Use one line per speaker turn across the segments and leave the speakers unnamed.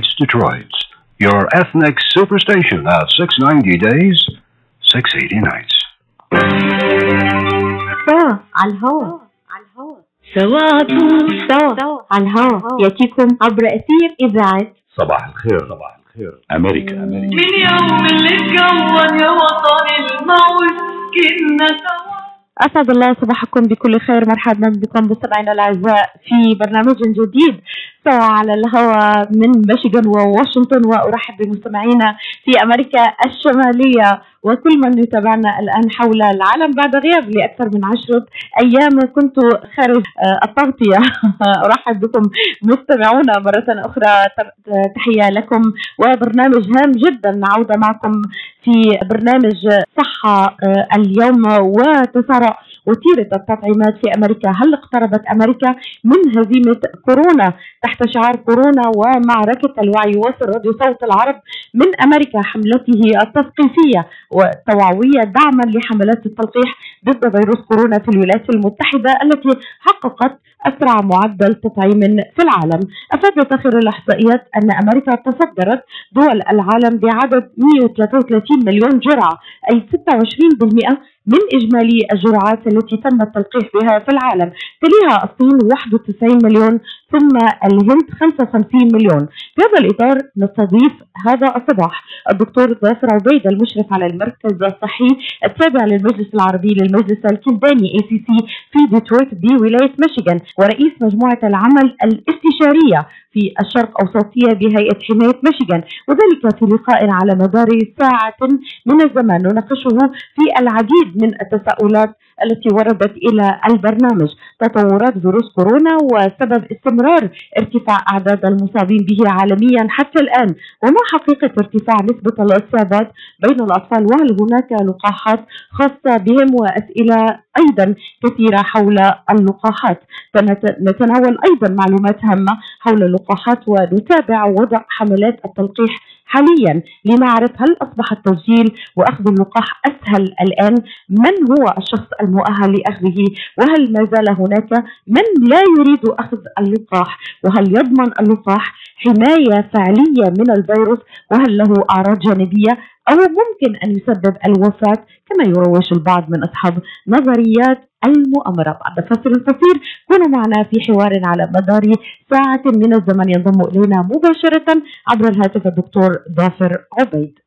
Nights Detroit. Your ethnic superstation at 690 days, 680 nights.
سوا على الهوا على الهوا سوا سوا على الهوا ياتيكم عبر اثير اذاعه
صباح الخير صباح الخير أمريكا أمريكا
من يوم اللي اتكون يا وطني الموت كنا سوا
أسعد الله صباحكم بكل خير. مرحبا بكم مستمعينا الأعزاء في برنامج جديد. سوا على الهواء من ميشيغان وواشنطن وأرحب بمستمعينا في أمريكا الشمالية. وكل من يتابعنا الآن حول العالم بعد غياب لأكثر من عشرة أيام كنت خارج التغطية. أرحب بكم مستمعونا مرة أخرى. ت- تحية لكم. وبرنامج هام جدا. عوده معكم في برنامج آه، اليوم. وتسارع وتيرة التطعيمات في أمريكا هل اقتربت أمريكا من هزيمة كورونا تحت شعار كورونا ومعركة الوعي يواصل راديو صوت العرب من أمريكا حملته التثقيفية والتوعوية دعما لحملات التلقيح ضد فيروس كورونا في الولايات المتحدة التي حققت أسرع معدل تطعيم في العالم. افادت اخر الإحصائيات أن أمريكا تصدرت دول العالم بعدد 133 مليون جرعة أي 26% من إجمالي الجرعات التي تم التلقيح بها في العالم، تليها الصين 91 مليون ثم الهند 55 مليون. في هذا الإطار نستضيف هذا الصباح الدكتور ظافر عبيد المشرف على المركز الصحي التابع للمجلس العربي للمجلس الكلداني ACC في ديترويت بولايه ميشيغان ورئيس مجموعة العمل الاستشارية في الشرق أوسطية بهيئة حماية ميشيغان وذلك في لقاء على مدار ساعة من الزمان نناقشه في العديد من التساؤلات التي وردت إلى البرنامج. تطورات فيروس كورونا وسبب استمرار ارتفاع أعداد المصابين به عالميا حتى الآن. وما حقيقة ارتفاع نسبة الإصابات بين الأطفال؟ وهل هناك لقاحات خاصة بهم؟ وأسئلة أيضا كثيرة حول اللقاحات. سنت- نتناول أيضا معلومات هامة حول اللقاحات ونتابع وضع حملات التلقيح حاليا لنعرف هل أصبح التسجيل وأخذ اللقاح أسهل الآن؟ من هو الشخص المؤهل لأخذه؟ وهل ما زال هناك من لا يريد أخذ اللقاح؟ وهل يضمن اللقاح حماية فعلية من الفيروس؟ وهل له أعراض جانبية؟ أو ممكن أن يسبب الوفاة كما يروج البعض من أصحاب نظريات المؤامرة بعد فصل قصير كونوا معنا في حوار على مدار ساعة من الزمن ينضم إلينا مباشرة عبر الهاتف الدكتور ظافر عبيد.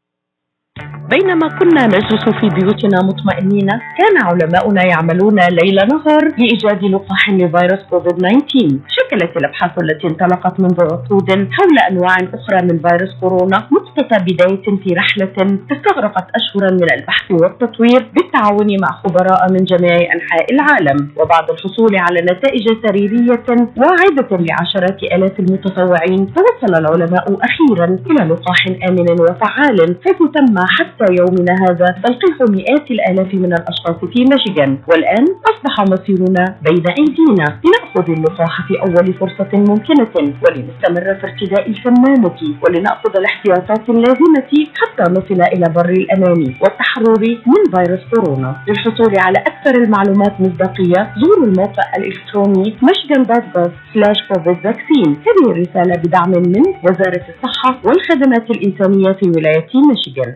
بينما كنا نجلس في بيوتنا مطمئنين كان علماؤنا يعملون ليل نهار لإيجاد لقاح لفيروس كوفيد 19 شكلت الأبحاث التي انطلقت منذ عقود حول أنواع أخرى من فيروس كورونا نقطة بداية في رحلة استغرقت أشهرا من البحث والتطوير بالتعاون مع خبراء من جميع أنحاء العالم. وبعد الحصول على نتائج سريرية واعدة لعشرات آلاف المتطوعين توصل العلماء أخيرا إلى لقاح آمن وفعال حيث تم حتى يومنا هذا تلقيح مئات الآلاف من الأشخاص في ميشيغان. والآن أصبح مصيرنا بين أيدينا لنأخذ اللقاح في أول فرصة ممكنة ولنستمر في ارتداء الكمامة ولنأخذ الاحتياطات اللازمة حتى نصل إلى بر الأمان والتحرر من فيروس كورونا. للحصول على أكثر المعلومات مصداقية زوروا الموقع الإلكتروني michigan.gov/covid vaccine. هذه الرسالة بدعم من وزارة الصحة والخدمات الإنسانية في ولاية ميشيغان.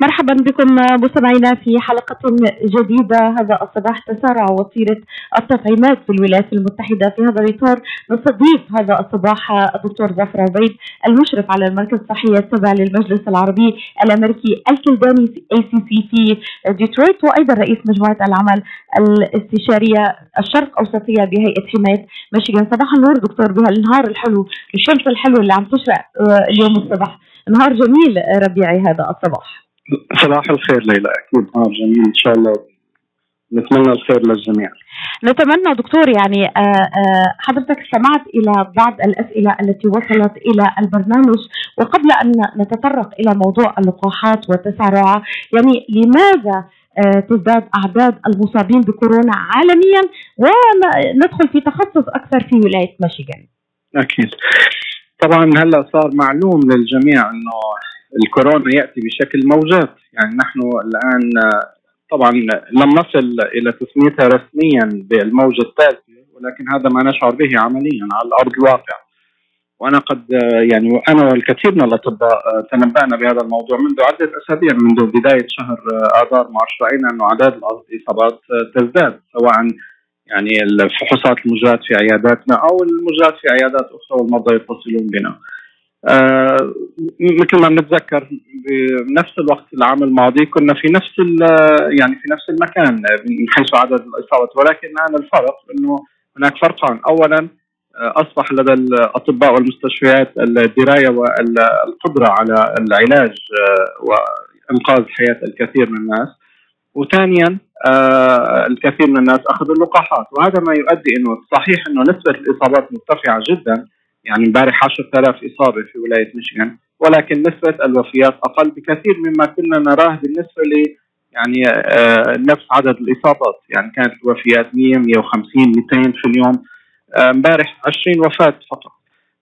مرحبا بكم مستمعينا في حلقة جديدة. هذا الصباح تسارع وتيرة التطعيمات في الولايات المتحدة. في هذا الإطار نستضيف هذا الصباح الدكتور ظافر عبيد المشرف على المركز الصحي التابع للمجلس العربي الأمريكي الكلداني ACC في ديترويت وأيضا رئيس مجموعة العمل الاستشارية الشرق أوسطية بهيئة حماية ميشيغان. صباح النور دكتور بهالنهار الحلو الشمس الحلو اللي عم تشرق آه، اليوم الصباح. نهار جميل ربيعي هذا الصباح.
صباح الخير ليلى أكيد. نهار جميل. إن شاء الله. نتمنى الخير للجميع.
نتمنى دكتور يعني آه، آه، حضرتك استمعت إلى بعض الأسئلة التي وصلت إلى البرنامج. وقبل أن نتطرق إلى موضوع اللقاحات والتسارع يعني لماذا آه، تزداد أعداد المصابين بكورونا عالميا؟ وندخل في تخصص أكثر في ولاية ميشيغان.
أكيد. طبعا هلأ صار معلوم للجميع إنه الكورونا يأتي بشكل موجات يعني نحن الآن طبعا لم نصل إلى تسميتها رسميا بالموجه الثالثه ولكن هذا ما نشعر به عمليا على ارض الواقع وأنا قد يعني أنا والكثير من الأطباء تنبأنا بهذا الموضوع منذ عدة أسابيع منذ بداية شهر آذار مارس رأينا أنه أعداد الإصابات تزداد سواء يعني الفحوصات المجرات في عياداتنا أو المجرات في عيادات أخرى والمرضى يتصلون بنا. آه مثل ما بنتذكر بنفس الوقت العام الماضي كنا في نفس يعني في نفس المكان من حيث عدد الإصابات. ولكن الان الفرق إنه هناك فرقان. اولا آه، أصبح لدى الأطباء والمستشفيات الدراية والقدرة على العلاج آه، وإنقاذ حياة الكثير من الناس. وثانيا آه الكثير من الناس أخذوا اللقاحات. وهذا ما يؤدي إنه صحيح إنه نسبة الإصابات مرتفعة جدا. يعني امبارح 10000 إصابة في ولاية ميشيغان ولكن نسبة الوفيات أقل بكثير مما كنا نراه بالنسبة ل يعني آه نفس عدد الإصابات. يعني كانت الوفيات 100 150 200 في اليوم آه، امبارح آه 20 وفاة فقط.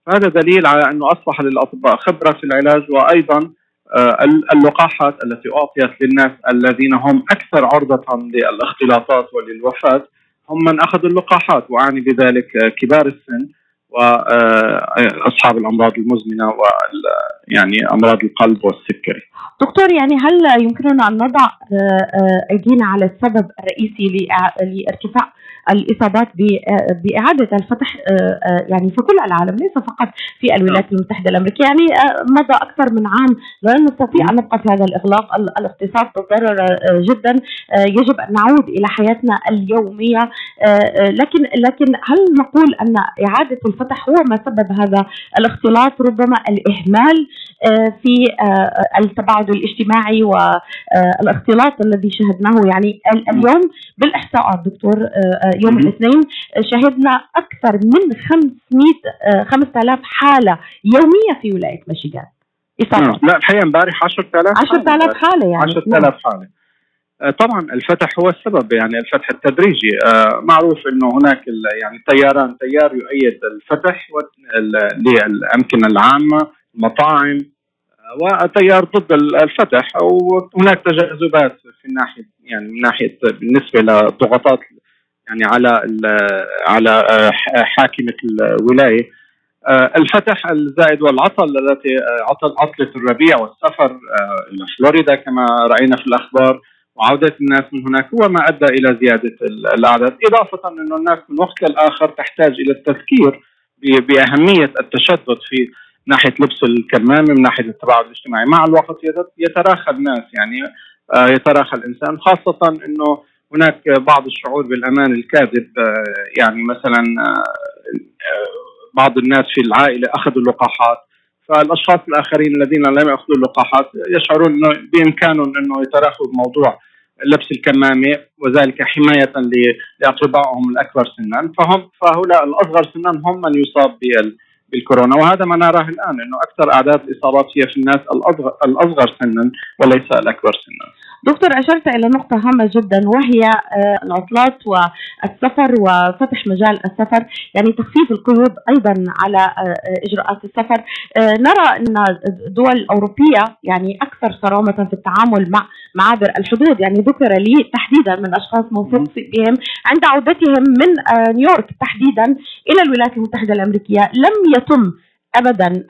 فهذا دليل على أنه أصبح للأطباء خبرة في العلاج وأيضا آه، اللقاحات التي أعطيت للناس الذين هم أكثر عرضة للاختلاطات وللوفاة هم من أخذوا اللقاحات وأعني بذلك كبار السن. وأصحاب الأمراض المزمنة و يعني أمراض القلب والسكري.
دكتور يعني هل يمكننا أن نضع آه، آه، أيدينا على السبب الرئيسي لارتفاع الإصابات بإعادة الفتح آه، آه، يعني في كل العالم ليس فقط في الولايات المتحدة الأمريكية. يعني آه، مضى أكثر من عام. لا نستطيع أن نبقى في هذا الإغلاق. الاقتصاد تضرر جدا. يجب أن نعود إلى حياتنا اليومية. لكن لكن هل نقول أن إعادة الفتح هو ما سبب هذا الاختلاط؟ ربما الإهمال في التباعد الاجتماعي والاختلاط الذي شهدناه. يعني اليوم بالإحصاءات دكتور يوم الاثنين شهدنا أكثر من 500 5000 حالة يومية في ولاية ميشيغان.
إصابة. لا الحقيقة امبارح 10000
10000 حالة. يعني.
10000 نعم. حالة. آه، طبعا الفتح هو السبب يعني الفتح التدريجي. آه، معروف إنه هناك يعني تياران تيار يؤيد الفتح للامكنه العامة المطاعم آه، وتيار ضد الفتح وهناك تجاذبات في الناحيه يعني من ناحيه بالنسبة لضغوطات يعني على على آه، حاكمة الولاية. آه، الفتح الزائد والعطل التي آه، عطل عطلة الربيع والسفر إلى فلوريدا كما رأينا في الأخبار وعودة الناس من هناك هو ما أدى إلى زيادة الأعداد، إضافة انه الناس من وقت للاخر تحتاج إلى التذكير بأهمية التشدد في ناحية لبس الكمامه من ناحية التباعد الاجتماعي، مع الوقت يتراخى الناس يعني يتراخى الإنسان خاصة إنه هناك بعض الشعور بالأمان الكاذب آه، يعني مثلا آه، بعض الناس في العائلة أخذوا اللقاحات فالأشخاص الآخرين الذين لم يأخذوا اللقاحات يشعرون إنه بإمكانهم إنه يتراخوا بموضوع لبس الكمامة وذلك حماية لأقربائهم الأكبر سنا. فهم فهؤلاء الأصغر سنا هم من يصاب بالكورونا. وهذا ما نراه الآن إنه أكثر أعداد الإصابات هي في الناس الأصغر سنا وليس الأكبر سنا.
دكتور أشرت إلى نقطة هامة جدا وهي آه، العطلات والسفر وفتح مجال السفر يعني تخفيف القيود أيضا على آه، إجراءات السفر. آه، نرى أن الدول الأوروبية يعني أكثر صرامة في التعامل مع معابر الحدود. يعني ذكر لي تحديدا من أشخاص موثوق بهم عند عودتهم من نيويورك تحديدا إلى الولايات المتحدة الأمريكية لم يتم ابدا.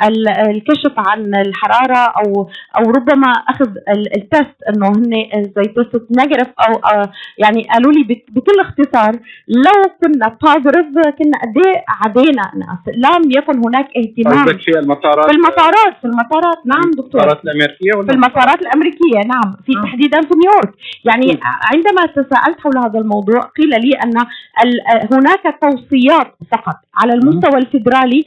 الكشف عن الحرارة أو أو ربما أخذ ال test إنه هن زي test negative أو يعني قالوا لي بكل اختصار لو كنا positive كنا قد إيه عدينا ناس لم يكن هناك اهتمام.
في المطارات
في المطارات في المطارات. نعم دكتور.
المطارات الأمريكية ولا؟
في المطارات الأمريكية نعم. في
آه.
تحديدا في نيويورك. يعني عندما تساءلت حول هذا الموضوع قيل لي أن هناك توصيات فقط على المستوى الفيدرالي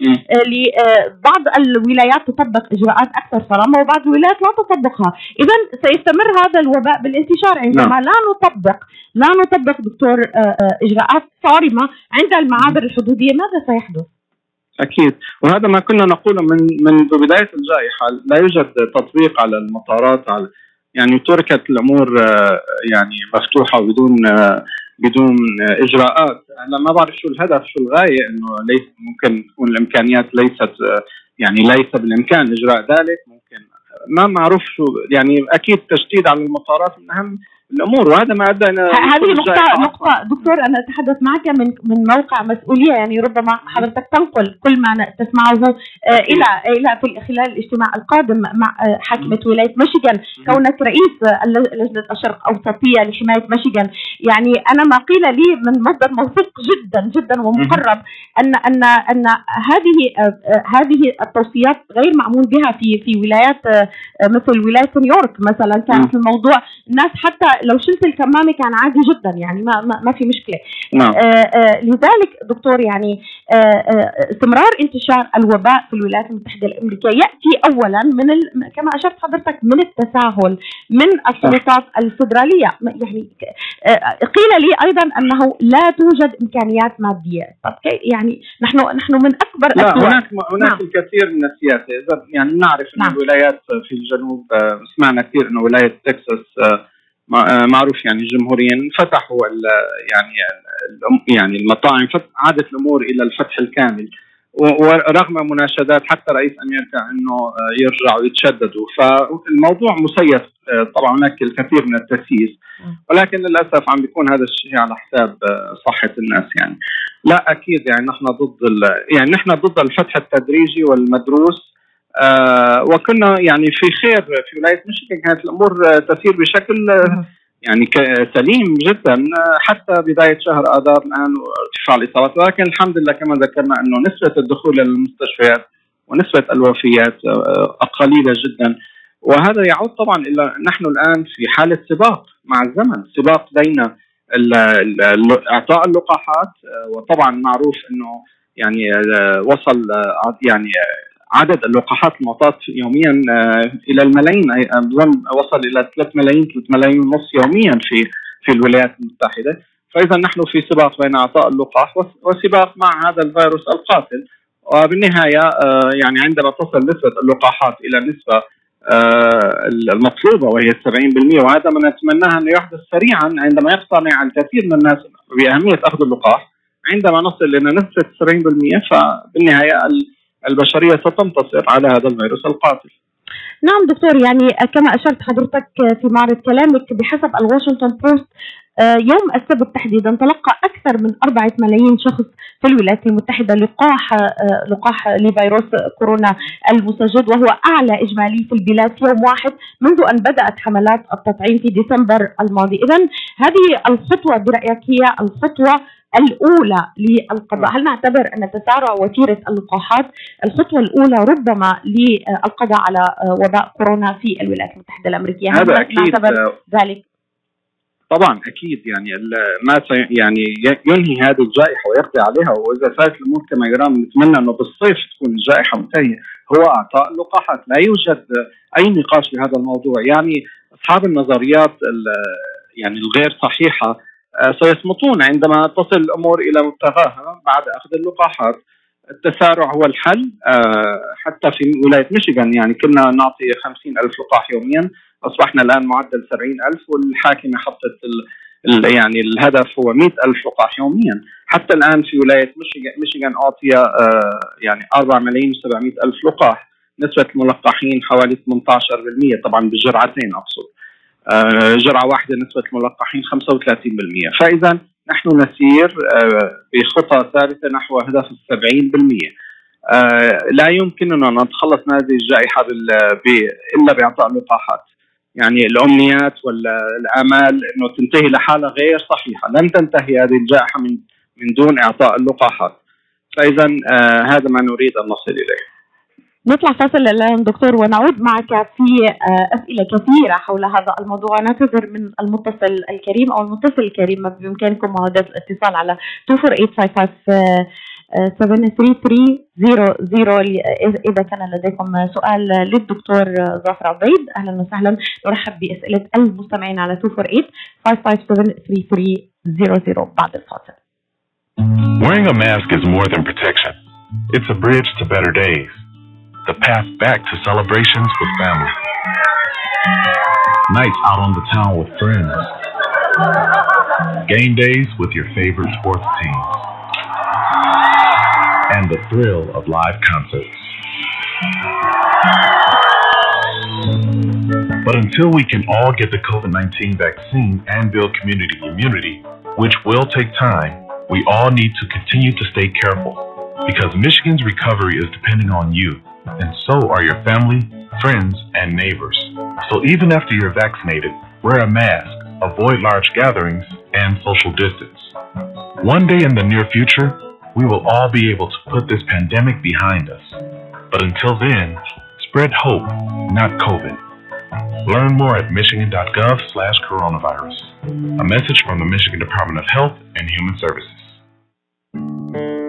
لبعض الولايات تطبق إجراءات أكثر صرامه وبعض الولايات لا تطبقها، اذا سيستمر هذا الوباء بالانتشار عندما نعم. لا نطبق لا نطبق دكتور إجراءات صارمة عند المعابر الحدودية ماذا سيحدث؟
أكيد وهذا ما كنا نقوله من منذ بداية الجائحة لا يوجد تطبيق على المطارات على يعني تركت الأمور يعني مفتوحة وبدون بدون إجراءات. أنا ما بعرف شو الهدف شو الغاية إنه ليس ممكن تكون الإمكانيات ليست يعني ليس بالإمكان إجراء ذلك. ممكن ما معروف شو يعني أكيد تشديد على المطارات من أهم الأمور وهذا ما ادى إلى
هذه نقطة نقطة. دكتور أنا أتحدث معك من من موقع مسؤولية يعني ربما حضرتك تنقل كل ما تسمعه آه إلى إلى في خلال الاجتماع القادم مع آه حاكمة ولاية ميشيغان. كونك رئيس لجنة الشرق الأوسطية لحماية ميشيغان. يعني أنا ما قيل لي من مصدر موثوق جدا جدا ومقرب ان ان أن هذه آه هذه التوصيات غير معمول بها في في ولايات آه مثل ولاية نيويورك مثلا كانت الموضوع. الناس حتى لو شلت الكمامة كان عادي جدا يعني ما ما, ما في مشكلة
نعم.
آه آه لذلك دكتور يعني آه استمرار انتشار الوباء في الولايات المتحدة الأمريكية يأتي اولا من ال... كما أشرت حضرتك من التساهل من السلطات الفدراليه يعني قيل لي أيضا أنه لا توجد إمكانيات مادية طب يعني نحن نحن من أكبر
لا هناك هناك نعم. الكثير من السياسة اذا يعني نعرف ان نعم. الولايات في الجنوب سمعنا كثير إنه ولاية تكساس معروف يعني جمهوريا فتحوا يعني يعني المطاعم عادت الأمور إلى الفتح الكامل. ورغم مناشدات حتى رئيس أمريكا إنه يرجعوا يتشددوا فالموضوع مسيس طبعا هناك الكثير من التسييس ولكن للأسف عم بيكون هذا الشيء على حساب صحة الناس يعني. لا أكيد يعني نحن ضد يعني نحن ضد الفتح التدريجي والمدروس. آه وكنا يعني في خير في ولاية ميشيغان. كانت الأمور تسير بشكل يعني سليم جدا حتى بداية شهر آذار الآن ارتفاع الإصابات. ولكن الحمد لله كما ذكرنا أنه نسبة الدخول إلى المستشفيات ونسبة الوفيات قليلة جدا. وهذا يعود طبعا إلى نحن الآن في حالة سباق مع الزمن. سباق بين اعطاء اللقاحات وطبعا معروف أنه يعني وصل يعني عدد اللقاحات المعطاة يوميا إلى الملايين اظن وصل إلى 3 ملايين 3 ملايين ونص يوميا في في الولايات المتحدة. فاذا نحن في سباق بين اعطاء اللقاح وسباق مع هذا الفيروس القاتل. وبالنهاية يعني عندما تصل نسبه اللقاحات إلى النسبة المطلوبة وهي 70% وهذا ما نتمناه انه يحدث سريعا عندما يقتنع الكثير من الناس بأهمية أخذ اللقاح. عندما نصل إلى نسبة 70% فبالنهاية البشرية ستنتصر على هذا الفيروس القاتل.
نعم دكتور يعني كما أشرت حضرتك في معرض كلامك بحسب الواشنطن بوست يوم السبت تحديدا تلقى أكثر من أربعة ملايين شخص في الولايات المتحدة لقاح لقاح لفيروس كورونا المستجد وهو أعلى إجمالي في البلاد في يوم واحد منذ أن بدأت حملات التطعيم في ديسمبر الماضي، اذا هذه الخطوة برأيك هي الخطوة الأولى للقضاء. هل نعتبر أن تسارع وتيرة اللقاحات الخطوة الأولى ربما للقضاء على وباء كورونا في الولايات المتحدة الأمريكية؟
هل
نعتبر ذلك؟
طبعا أكيد يعني ما يعني ينهي هذه الجائحة ويقضي عليها. وإذا فاتت الأمور كما يرام نتمنى أنه بالصيف تكون الجائحة منتهية. هو أعطاء اللقاحات. لا يوجد أي نقاش في هذا الموضوع. يعني أصحاب النظريات يعني الغير صحيحة سيصمتون عندما تصل الأمور إلى منتهاها بعد أخذ اللقاحات. التسارع هو الحل حتى في ولاية ميشيغان. يعني كنا نعطي 50 ألف لقاح يوميا أصبحنا الآن معدل 70 ألف والحاكمة حطت يعني الهدف هو 100 ألف لقاح يوميا. حتى الآن في ولاية ميشيغان أعطي يعني 4 ملايين و700 ألف لقاح. نسبة الملقحين حوالي 18% طبعا بجرعتين أقصد. جرعة واحدة نسبة الملقحين 35% فإذا نحن نسير بخطى ثابتة نحو هدف السبعين بالمئة لا يمكننا نتخلص من هذه الجائحة إلا بإعطاء لقاحات يعني الأمنيات والآمال إنه تنتهي لحالة غير صحيحة، لن تنتهي هذه الجائحة من من دون إعطاء اللقاحات. فإذا آه هذا ما نريد أن نصل إليه.
نطلع فاصل الآن دكتور ونعود معك في آه، أسئلة كثيرة حول هذا الموضوع. نعتذر من المتصل الكريم أو المتصل الكريم بإمكانكم مهدد الاتصال على 24855 73300 اذا كان لديكم سؤال للدكتور ظافر عبيد أهلا وسهلا. نرحب بأسئلة المستمعين على 248 557 بعد الفاصل.
Wearing a mask is more than protection. It's a bridge to better days. The path back to celebrations with family. Nights out on the town with friends. Game days with your favorite sports teams and the thrill of live concerts. But until we can all get the COVID 19 vaccine and build community immunity, which will take time, we all need to continue to stay careful because Michigan's recovery is depending on you, and so are your family, friends, and neighbors. So even after you're vaccinated, wear a mask, avoid large gatherings, and social distance. One day in the near future, we will all be able to put this pandemic behind us. But until then, spread hope, not COVID. Learn more at michigan.gov slash coronavirus. A message from the Michigan Department of Health and Human Services.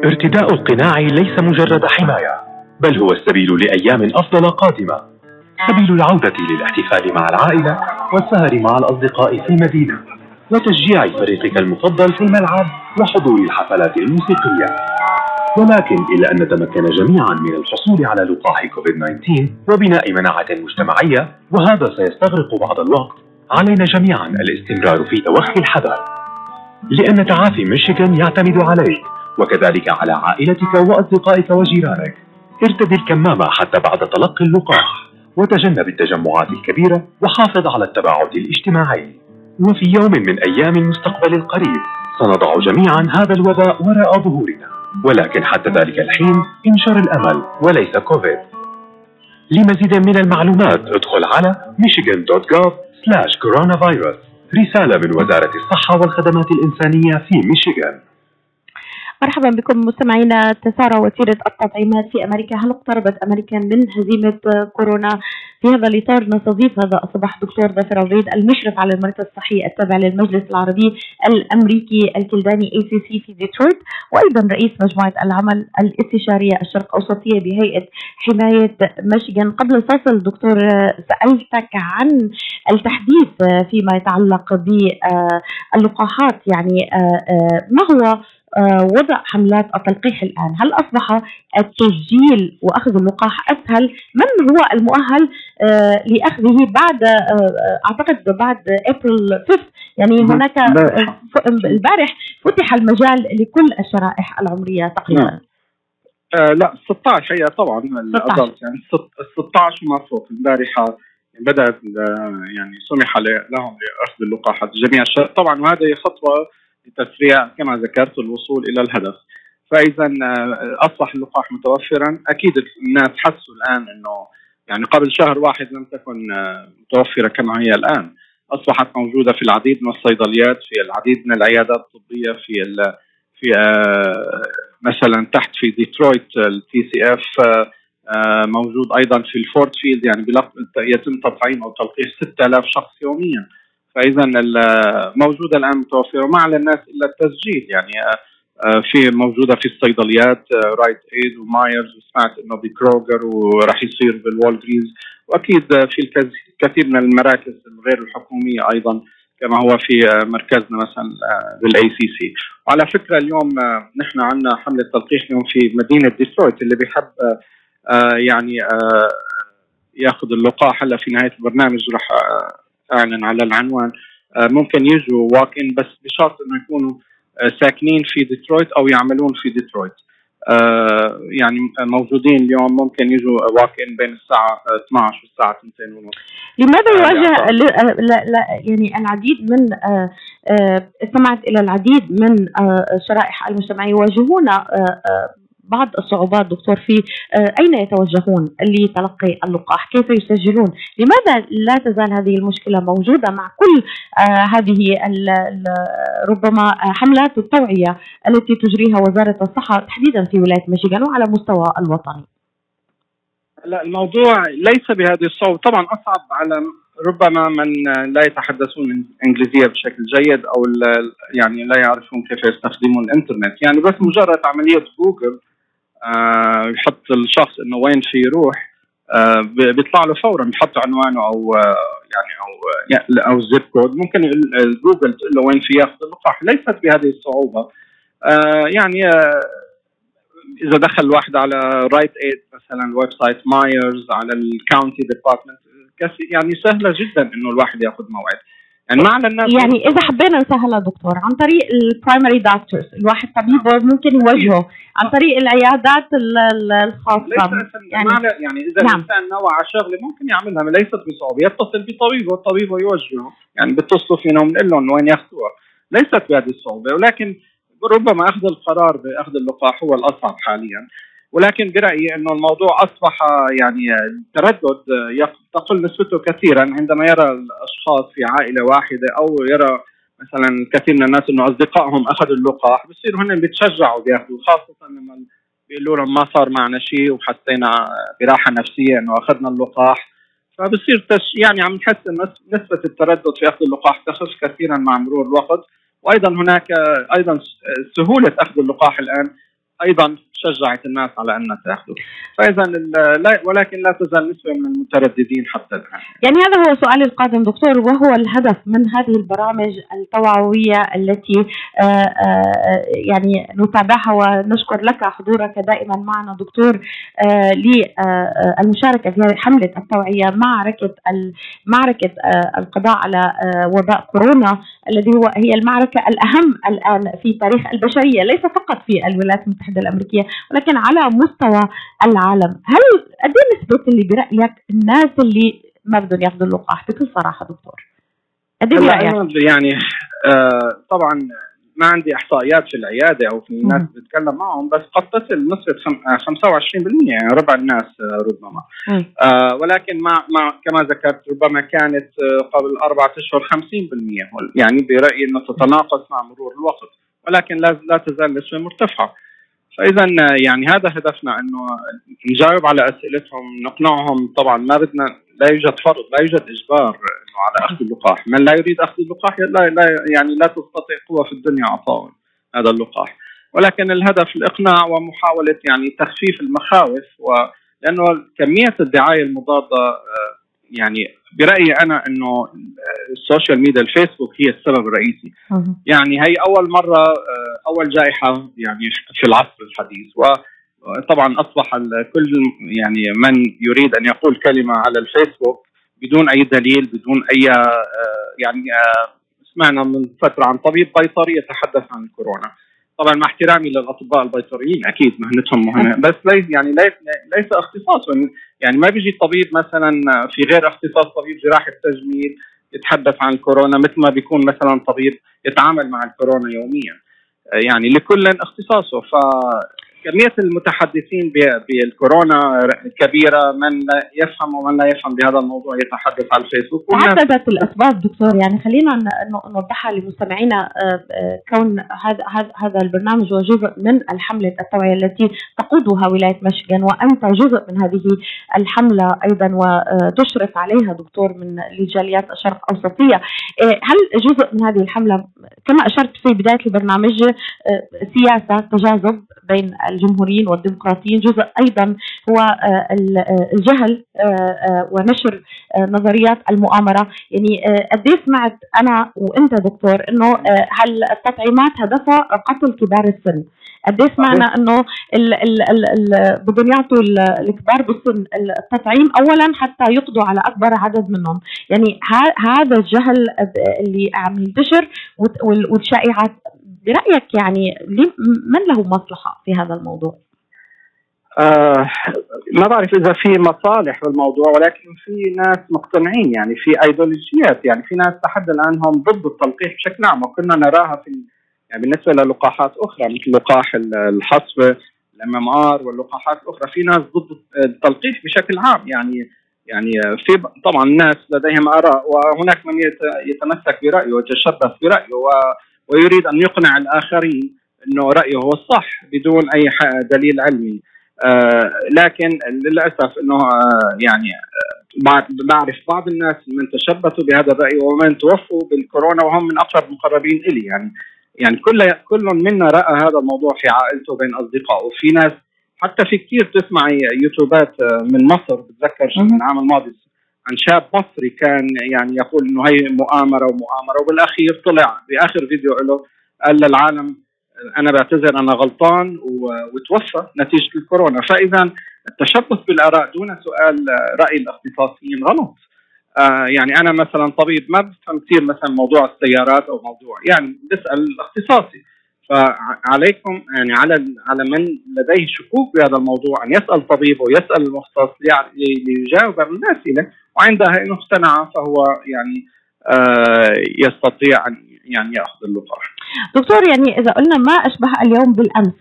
ارتداء القناع ليس مجرد حماية بل هو السبيل لأيام أفضل قادمة. سبيل العودة للاحتفال مع العائلة والسهر مع الأصدقاء في المدينة وتشجيع فريقك المفضل في الملعب وحضور الحفلات الموسيقية. ولكن إلى أن نتمكن جميعا من الحصول على لقاح كوفيد 19 وبناء مناعة مجتمعية وهذا سيستغرق بعض الوقت. علينا جميعا الاستمرار في توخي الحذر. لأن تعافي ميشيغان يعتمد عليك وكذلك على عائلتك وأصدقائك وجيرانك. ارتدي الكمامة حتى بعد تلقي اللقاح وتجنب التجمعات الكبيرة وحافظ على التباعد الاجتماعي. وفي يوم من أيام المستقبل القريب سنضع جميعا هذا الوباء وراء ظهورنا. ولكن حتى ذلك الحين انشر الأمل وليس كوفيد. لمزيد من المعلومات ادخل على michigan.gov coronavirus. رسالة من وزارة الصحة والخدمات الإنسانية في ميشيغان
مرحبا بكم مستمعينا تسارع وتيرة التطعيمات في أمريكا. هل اقتربت أمريكا من هزيمة كورونا؟ في هذا الإطار نستضيف هذا الصباح دكتور ظافر عبيد المشرف على المركز الصحي التابع للمجلس العربي الأمريكي الكلداني ACC في ديترويت وأيضا رئيس مجموعة العمل الاستشارية الشرق أوسطية بهيئة حماية ميشيغان. قبل الفاصل دكتور سألتك عن التحديث فيما يتعلق باللقاحات. يعني ما هو آه، وضع حملات التلقيح الآن. هل أصبح التسجيل وأخذ اللقاح أسهل؟ من هو المؤهل؟ آه، لأخذه بعد آه، أعتقد بعد أبريل 5 يعني هناك البارح فتح المجال لكل الشرائح العمرية تقريبا. نعم.
آه لا 16 هي طبعا الادلت يعني 16 وما فوق. البارحة بدأت يعني سمح لهم لأخذ اللقاحات جميع طبعا وهذه خطوة لتسريع كما ذكرت الوصول إلى الهدف. فإذا آه، أصبح اللقاح متوفرا. أكيد الناس حسوا الآن إنه يعني قبل شهر واحد لم تكن آه، متوفرة كما هي الآن. أصبحت موجودة في العديد من الصيدليات في العديد من العيادات الطبية في في آه، مثلا تحت في ديترويت ال TCF موجود أيضا في ال Ford Field. يعني يتم تطعيم أو تلقيح 6000 شخص يوميا. فاذا موجودة الآن متوفرة وما على الناس إلا التسجيل. يعني آه، آه، في موجودة في الصيدليات Rite Aid و Meijers وسمعت إنه ب Kroger وراح يصير بال Walgreens وأكيد في الكثير من المراكز الغير الحكومية أيضا كما هو في آه، مركزنا مثلا بال ACC وعلى فكرة اليوم نحن عندنا حملة تلقيح اليوم في مدينة ديترويت اللي بيحب يعني يأخذ اللقاح هلا في نهاية البرنامج راح اعلن على العنوان. آه، ممكن يجوا walk in بس بشرط إنه يكونوا آه، ساكنين في ديترويت أو يعملون في ديترويت آه، يعني موجودين اليوم. ممكن يجوا walk in بين الساعة 12 والساعة 2 ونص.
لماذا يواجه لا لا يعني العديد من استمعت إلى العديد من الشرائح المجتمعيه يواجهون بعض الصعوبات دكتور في آه، أين يتوجهون لتلقي اللقاح؟ كيف يسجلون؟ لماذا لا تزال هذه المشكلة موجودة مع كل آه، هذه ربما حملات التوعية التي تجريها وزارة الصحة تحديدا في ولاية ميشيغان وعلى مستوى الوطني؟
لا الموضوع ليس بهذه الصعوبة. طبعا أصعب على ربما من لا يتحدثون إنجليزية بشكل جيد أو يعني لا يعرفون كيف يستخدمون الإنترنت. يعني بس مجرد عملية جوجل آه يحط الشخص إنه وين في يروح آه بيطلع له فورا بيحط عنوانه أو آه يعني أو أو ال zip code. ممكن جوجل تقول له وين في ياخذ اللقاح ليست بهذه الصعوبة. آه يعني آه إذا دخل الواحد على Rite Aid مثلا ال website Meijers على ال county department يعني سهلة جدا إنه الواحد ياخذ موعد. يعني ما على الناس
يعني إذا حبينا نسهلها دكتور عن طريق ال primary doctors الواحد طبيب ممكن يوجهه عن طريق العيادات الخاصة.
يعني يعني إذا نعم. الإنسان نوى على شغلة ممكن يعملها ليست بصعوبة يتصل بطبيبه والطبيب يوجهه. يعني بيتصلوا فينا وبنقول لهم وين ياخذوها. ليست بهذه الصعوبة ولكن ربما أخذ القرار بأخذ اللقاح هو الأصعب حاليا. ولكن برأيي إنه الموضوع أصبح يعني التردد تقل نسبته كثيرا عندما يرى الأشخاص في عائلة واحدة أو يرى مثلا كثير من الناس إنه أصدقائهم أخذوا اللقاح بصيروا هن بيتشجعوا بياخذوا خاصة لما بيقولوا لهم ما صار معنا شيء وحسينا براحة نفسية إنه أخذنا اللقاح. فبصير تش يعني عم نحس نسبة التردد في اخذ اللقاح تخف كثيرا مع مرور الوقت. وأيضا هناك أيضا سهولة أخذ اللقاح الآن. أيضا شجعت الناس على انها تاخذه فاذا ولكن لا تزال نسبة من المترددين حتى الآن.
يعني هذا هو سؤالي القادم دكتور وهو الهدف من هذه البرامج التوعوية التي آه، آه، يعني نتابعها ونشكر لك حضورك دائما معنا دكتور آه، للمشاركة في حملة التوعية معركة معركة القضاء على وباء كورونا الذي هو هي المعركة الأهم الآن في تاريخ البشرية ليس فقط في الولايات المتحدة. الأمريكية ولكن على مستوى العالم هل قد إيه نسبه اللي برأيك الناس اللي ما بدهم ياخذوا اللقاح؟ بكل صراحة دكتور.
قد إيه برأيك؟ يعني آه طبعا ما عندي إحصائيات في العيادة أو في الناس اللي بتكلم معهم بس قد تصل نسبة 25% يعني ربع الناس آه، ربما. آه ولكن مع مع كما ذكرت ربما كانت آه، قبل أربعة أشهر 50% يعني برأيي إنه تتناقص مع مرور الوقت ولكن لا لا تزال نسبه مرتفعة. فاذا يعني هذا هدفنا إنه نجاوب على أسئلتهم نقنعهم. طبعا ما بدنا لا يوجد فرض لا يوجد إجبار إنه على أخذ اللقاح. من لا يريد أخذ اللقاح لا, لا يعني لا تستطيع قوة في الدنيا اعطائه هذا اللقاح. ولكن الهدف الإقناع ومحاولة يعني تخفيف المخاوف ولأنه كمية الدعاية المضادة آه، يعني برأيي أنا إنه ال social media ال Facebook هي السبب الرئيسي. يعني هي أول مرة آه، أول جائحة يعني في العصر الحديث. وطبعا أصبح كل يعني من يريد أن يقول كلمة على الفيسبوك بدون أي دليل بدون أي آه، يعني آه، سمعنا من فترة عن طبيب بيطري يتحدث عن الكورونا طبعا مع احترامي للأطباء البيطريين أكيد مهنتهم مهنه بس ليس يعني ليس ليس اختصاص يعني ما بيجي طبيب مثلا في غير اختصاص طبيب جراحه تجميل يتحدث عن الكورونا مثل ما بيكون مثلا طبيب يتعامل مع الكورونا يوميا. يعني لكل اختصاصه. ف كميه المتحدثين بالكورونا كبيره من يفهم ومن لا يفهم بهذا الموضوع يتحدث على الفيسبوك.
تعددت الاسباب دكتور يعني خلينا نوضحها لمستمعينا آه، آه، كون هذا هذا البرنامج هو جزء من الحملة التوعية التي تقودها ولاية ميشيغان وأنت جزء من هذه الحملة أيضا وتشرف عليها دكتور من لجاليات الشرق الأوسطية. آه، هل جزء من هذه الحملة كما أشرت في بداية البرنامج سياسة تجاذب بين الجمهوريين والديمقراطيين جزء أيضا هو آه، آه، الجهل آه، ونشر نظريات المؤامرة. يعني قد إيه سمعت أنا وأنت دكتور إنه هل التطعيمات هدفها قتل كبار السن؟ قد إيه سمعنا إنه بدهم يعطوا الكبار بالسن التطعيم اولا حتى يقضوا على أكبر عدد منهم. يعني هذا الجهل اللي عم ينتشر والشائعات برأيك يعني من له مصلحة في هذا الموضوع؟
آه ما بعرف إذا في مصالح بالموضوع ولكن في ناس مقتنعين يعني في ايديولوجيات يعني في ناس لحد الآن هم ضد التلقيح بشكل عام وكنا نراها في يعني بالنسبة للقاحات أخرى مثل لقاح الحصبه الإم إم آر واللقاحات الأخرى في ناس ضد التلقيح بشكل عام يعني يعني في طبعا الناس لديهم آراء وهناك من يتمسك برأيه ويتشبث برأيه ويريد أن يقنع الآخرين أنه رأيه هو الصح بدون أي دليل علمي. آه لكن للأسف أنه آه يعني آه بعرف بعض الناس من تشبثوا بهذا الرأي ومن توفوا بالكورونا وهم من أقرب المقربين إلي. يعني يعني كل كل منا رأى هذا الموضوع في عائلته بين أصدقائه. في ناس حتى في كثير تسمعي يوتيوبات من مصر بتذكر من العام الماضي عن شاب مصري كان يعني يقول إنه هي مؤامرة ومؤامرة وبالأخير طلع بآخر فيديو له قال للعالم أنا بعتذر أنا غلطان وتوفى نتيجة الكورونا. فإذا التشبث بالآراء دون سؤال رأي الاختصاصيين غلط. آه يعني أنا مثلا طبيب ما بفهم كثير مثلا موضوع السيارات أو موضوع يعني بسأل الاختصاصي. فعليكم يعني على على من لديه شكوك بهذا الموضوع أن يسأل طبيب ويسال المختص ليجاوب عن الاسئله وعندها ان اقتنع فهو يعني آه يستطيع أن يعني يأخذ اللقاح.
دكتور يعني إذا قلنا ما أشبه اليوم بالأمس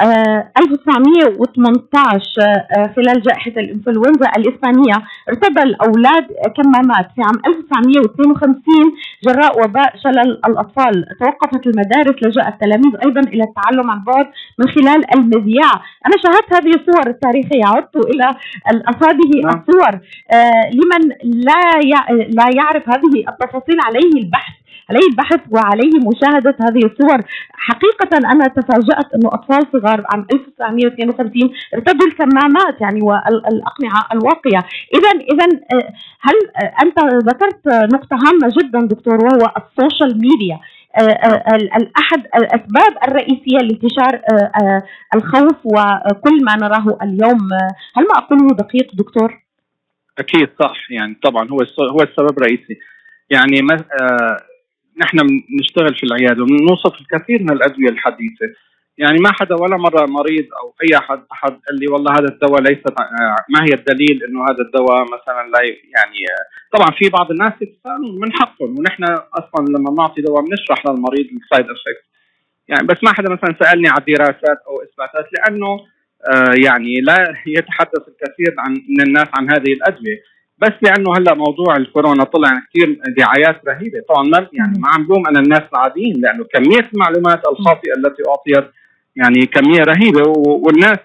1918 آه، خلال جائحة الإنفلونزا الإسبانية. ارتدى الأولاد كمامات في عام 1952 جراء وباء شلل الأطفال. توقفت المدارس لجأ التلاميذ أيضا إلى التعلم عن بعد من خلال المذياع. أنا شاهدت هذه الصور التاريخية عدت إلى هذه نعم. الصور. آه، لمن لا لا يعرف هذه التفاصيل عليه البحث. عليه البحث وعليه مشاهدة هذه الصور. حقيقة أنا تفاجأت أنه أطفال صغار عام 1952 ارتدوا الكمامات يعني والأقنعة الواقية. إذا إذا آه، هل آه، أنت ذكرت نقطة هامة جدا دكتور وهو ال social media. آه، أحد الأسباب الرئيسية لانتشار الخوف وكل ما نراه اليوم. هل ما أقوله دقيق دكتور؟
أكيد صح. يعني طبعا هو هو السبب الرئيسي. يعني نحن بنشتغل في العيادة وبنوصف الكثير من الأدوية الحديثة. يعني ما حدا ولا مرة مريض أو أي احد أحد قال لي والله هذا الدواء ليس ما هي الدليل إنه هذا الدواء مثلا لا يعني طبعا في بعض الناس يتسالون من حقهم. ونحن أصلا لما نعطي دواء بنشرح للمريض ال side effect يعني بس ما حدا مثلا سألني عن دراسات أو إثباتات لأنه آه يعني لا يتحدث الكثير عن من الناس عن هذه الأدوية. بس لأنه هلا موضوع الكورونا طلع كثير دعايات رهيبة. طبعا ما يعني ما عم بلوم أنا الناس العاديين لأنه كمية المعلومات الخاطئة التي أعطيت يعني كمية رهيبة. والناس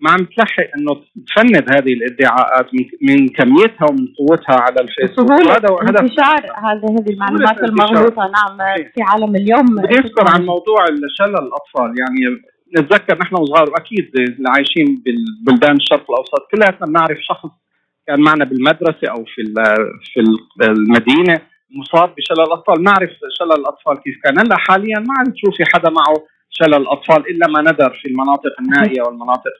ما عم تلحق إنه تفند هذه الادعاءات من كميتها ومن قوتها على الفيسبوك.
هذا هذا انتشار هذه هذه المعلومات المغلوطة. نعم في عالم اليوم.
بدي أذكر عن موضوع شلل الأطفال. يعني نتذكر نحن وصغار واكيد اللي عايشين بالبلدان الشرق الأوسط. كلياتنا بنعرف شخص كان معنا بالمدرسة أو في في المدينة مصاب بشلل الأطفال. نعرف شلل الأطفال كيف كان. هلا حاليا ما عم تشوفي حدا معه شلل الأطفال إلا ما ندر في المناطق النائية والمناطق.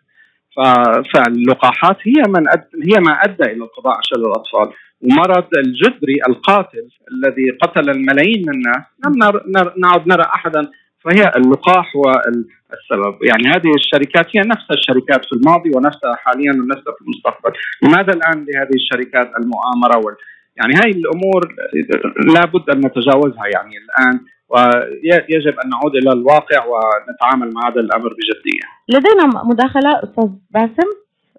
فاللقاحات هي من أد... هي ما أدى إلى القضاء على شلل الأطفال. ومرض الجدري القاتل الذي قتل الملايين من الناس لم نعد نرى احدا فهي اللقاح والسبب يعني هذه الشركات هي نفس الشركات في الماضي ونفسها حاليا ونفسها في المستقبل. لماذا الآن لهذه الشركات المؤامرة وال؟ يعني هاي الأمور لابد أن نتجاوزها يعني الآن ويجب أن نعود إلى الواقع ونتعامل مع هذا الأمر بجدية.
لدينا مداخلة أستاذ باسم.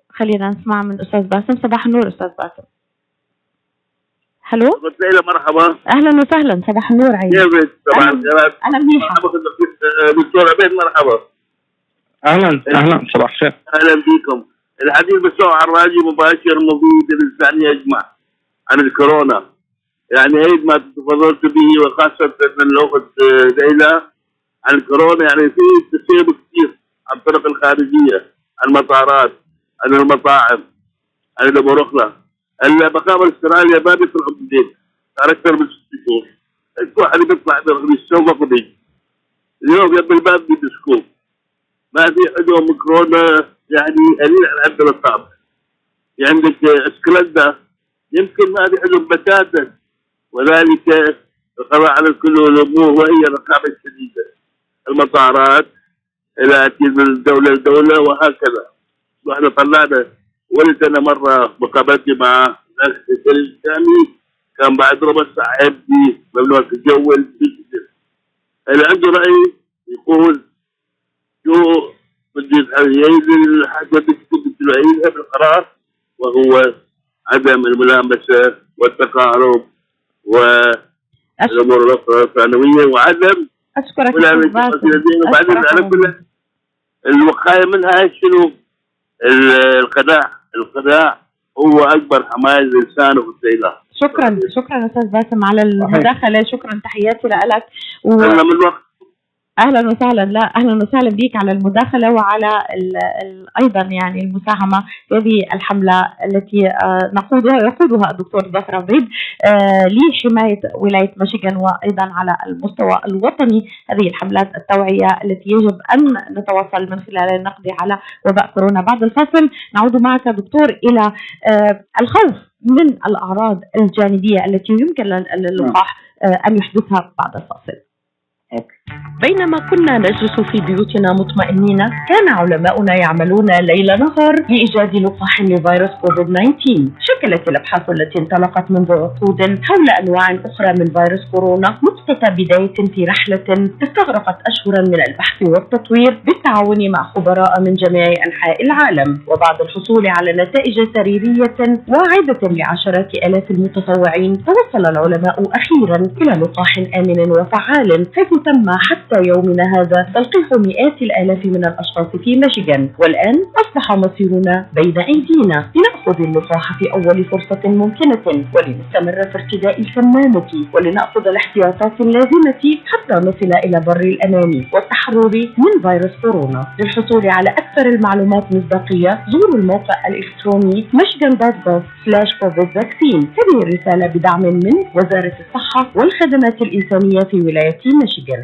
خلينا نسمع من أستاذ باسم. صباح النور أستاذ باسم. هلو
ليلى مرحبا.
أهلا وسهلا. صباح النور عيني.
كيفك؟ صباح الخير.
أنا منيحه
دكتور عبيد مرحبا.
أهلا أهلا صباح الخير.
أهلا بكم الحديث بسوي عن راجي مباشر مفيد للانسان يجمع عن الكورونا. يعني عيد ما تفضلت به وخاصة من الأخت ليلى عن الكورونا. يعني في تسيب كثير عن الطرق الخارجية عن المطارات عن المطاعم عن البرخلة المقام الاسترالي ما بيطلع بالليل صار أكثر من ست شهور. الواحد بيطلع بالسوق فضي اليوم يم الباب بيمسكوه ما في عندهم كورونا يعني قليل عن عندنا يعني عندك اسكلندا يمكن ما في عندهم بتاتا وذلك القضاء على كل الأمور وهي الرقابه الشديده المطارات إلى من دولة لدولة وهكذا. وإحنا طلعنا ولد أنا مرة مقابلتي مع في الثاني كان بعد ربع ساعة يبدي ممنوع تتجول اللي عنده راي يقول شو بدي يعيد الحاجة بدي يعيدها بالقرار وهو عدم الملامسة والتقارب والأمور الأخرى الثانوية وعدم. القصيدين وبعدين
أشكرك
على كل الوقاية منها شنو؟ ال- الخداع الخداع هو أكبر حماية للإنسان والسيلة
شكرا شكرا أستاذ باسم على المداخلة شكرا تحياتي لك. و... أهلا وسهلا. لا أهلا وسهلا بك على المداخلة وعلى ال ال أيضا يعني المساهمة. في هذه الحملة التي آه، نقودها يقودها الدكتور ظفر عبيد آه، لحماية ولاية ميشيغان وأيضا على المستوى الوطني. هذه الحملات التوعية التي يجب أن نتواصل من خلالها للنقضي على وباء كورونا. بعد الفاصل نعود معك دكتور إلى آه، الخوف من الأعراض الجانبية التي يمكن لل- للقاح أن يحدثها بعد الفاصل. بينما كنا نجلس في بيوتنا مطمئنين كان علماؤنا يعملون ليل نهار لإيجاد لقاح لفيروس كوفيد 19 شكلت الأبحاث التي انطلقت منذ عقود حول أنواع أخرى من فيروس كورونا نقطة بداية في رحلة استغرقت أشهرا من البحث والتطوير بالتعاون مع خبراء من جميع أنحاء العالم. وبعد الحصول على نتائج سريرية واعدة لعشرات آلاف المتطوعين توصل العلماء أخيرا إلى لقاح آمن وفعال حيث تم حتى يومنا هذا تلقيح مئات الآلاف من الأشخاص في ميشيغان. والآن أصبح مصيرنا بين أيدينا. لنأخذ اللقاح في أول فرصة ممكنة. ولنستمر في ارتداء الكمامة. ولنأخذ الاحتياطات اللازمة حتى نصل إلى بر الأمان والتحرر من فيروس كورونا. للحصول على أكثر المعلومات مصداقية زوروا الموقع الإلكتروني michigan.gov slash covid vaccine. هذه الرسالة بدعم من وزارة الصحة والخدمات الإنسانية في ولاية ميشيغان.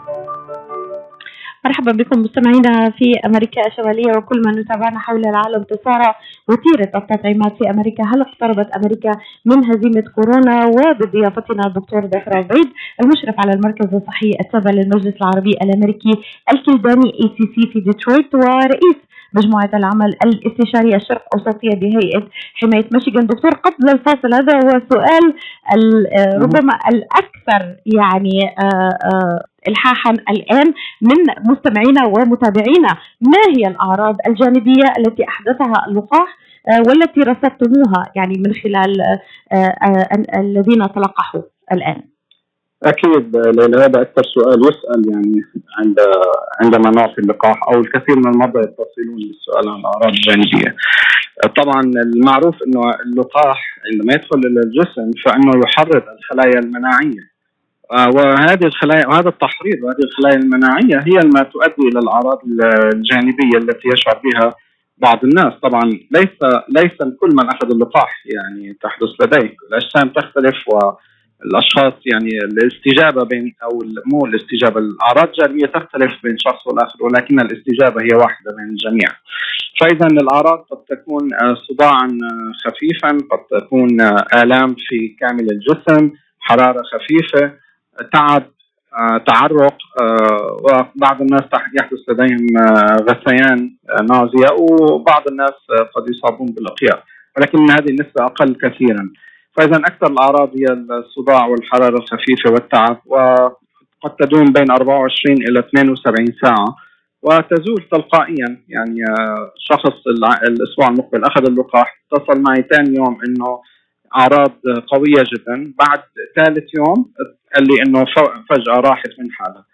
مرحبا بكم مستمعينا في أمريكا الشمالية وكل من يتابعنا حول العالم تسارع وتيرة التطعيمات في أمريكا، هل اقتربت أمريكا من هزيمة كورونا؟ وبضيافتنا الدكتور ظفر عبيد المشرف على المركز الصحي التابع للمجلس العربي الأمريكي الكلداني ACC في ديترويت ورئيس مجموعة العمل الاستشارية الشرق أوسطية بهيئة حماية ميشيغان. دكتور قبل الفاصل هذا هو السؤال ربما الأكثر يعني إلحاحا الآن من مستمعينا ومتابعينا. ما هي الأعراض الجانبية التي أحدثها اللقاح والتي رصدتموها يعني من خلال الذين تلقحوا الآن؟
أكيد لأن هذا أكثر سؤال يسأل يعني عند عندما نعطي اللقاح أو الكثير من المرضى يتصلون بالسؤال عن الاعراض الجانبيه. طبعا المعروف إنه اللقاح عندما يدخل إلى الجسم فإنه يحرض الخلايا المناعية. وهذه الخلايا وهذا التحريض وهذه الخلايا المناعية هي ما تؤدي إلى الأعراض الجانبية التي يشعر بها بعض الناس. طبعا ليس ليس كل من أخذ اللقاح يعني تحدث لديه الأجسام تختلف و الأشخاص يعني الاستجابة بين أو مو الاستجابة الأعراض الجانبيه تختلف بين شخص والاخر ولكن الاستجابة هي واحدة بين الجميع. فاذا الأعراض قد تكون صداعا خفيفا، قد تكون آلام في كامل الجسم، حرارة خفيفة، تعب، تعرق وبعض الناس يحدث لديهم غثيان نازية وبعض الناس قد يصابون بالأقياء ولكن هذه النسبة أقل كثيرا. فإذا أكثر الأعراض هي الصداع والحرارة الخفيفة والتعب وقد تدوم بين 24 إلى 72 ساعة وتزول تلقائيا. يعني شخص الأسبوع المقبل أخذ اللقاح اتصل معي ثاني يوم إنه أعراض قوية جدا بعد ثالث يوم قال لي إنه فجأة راحت من حالها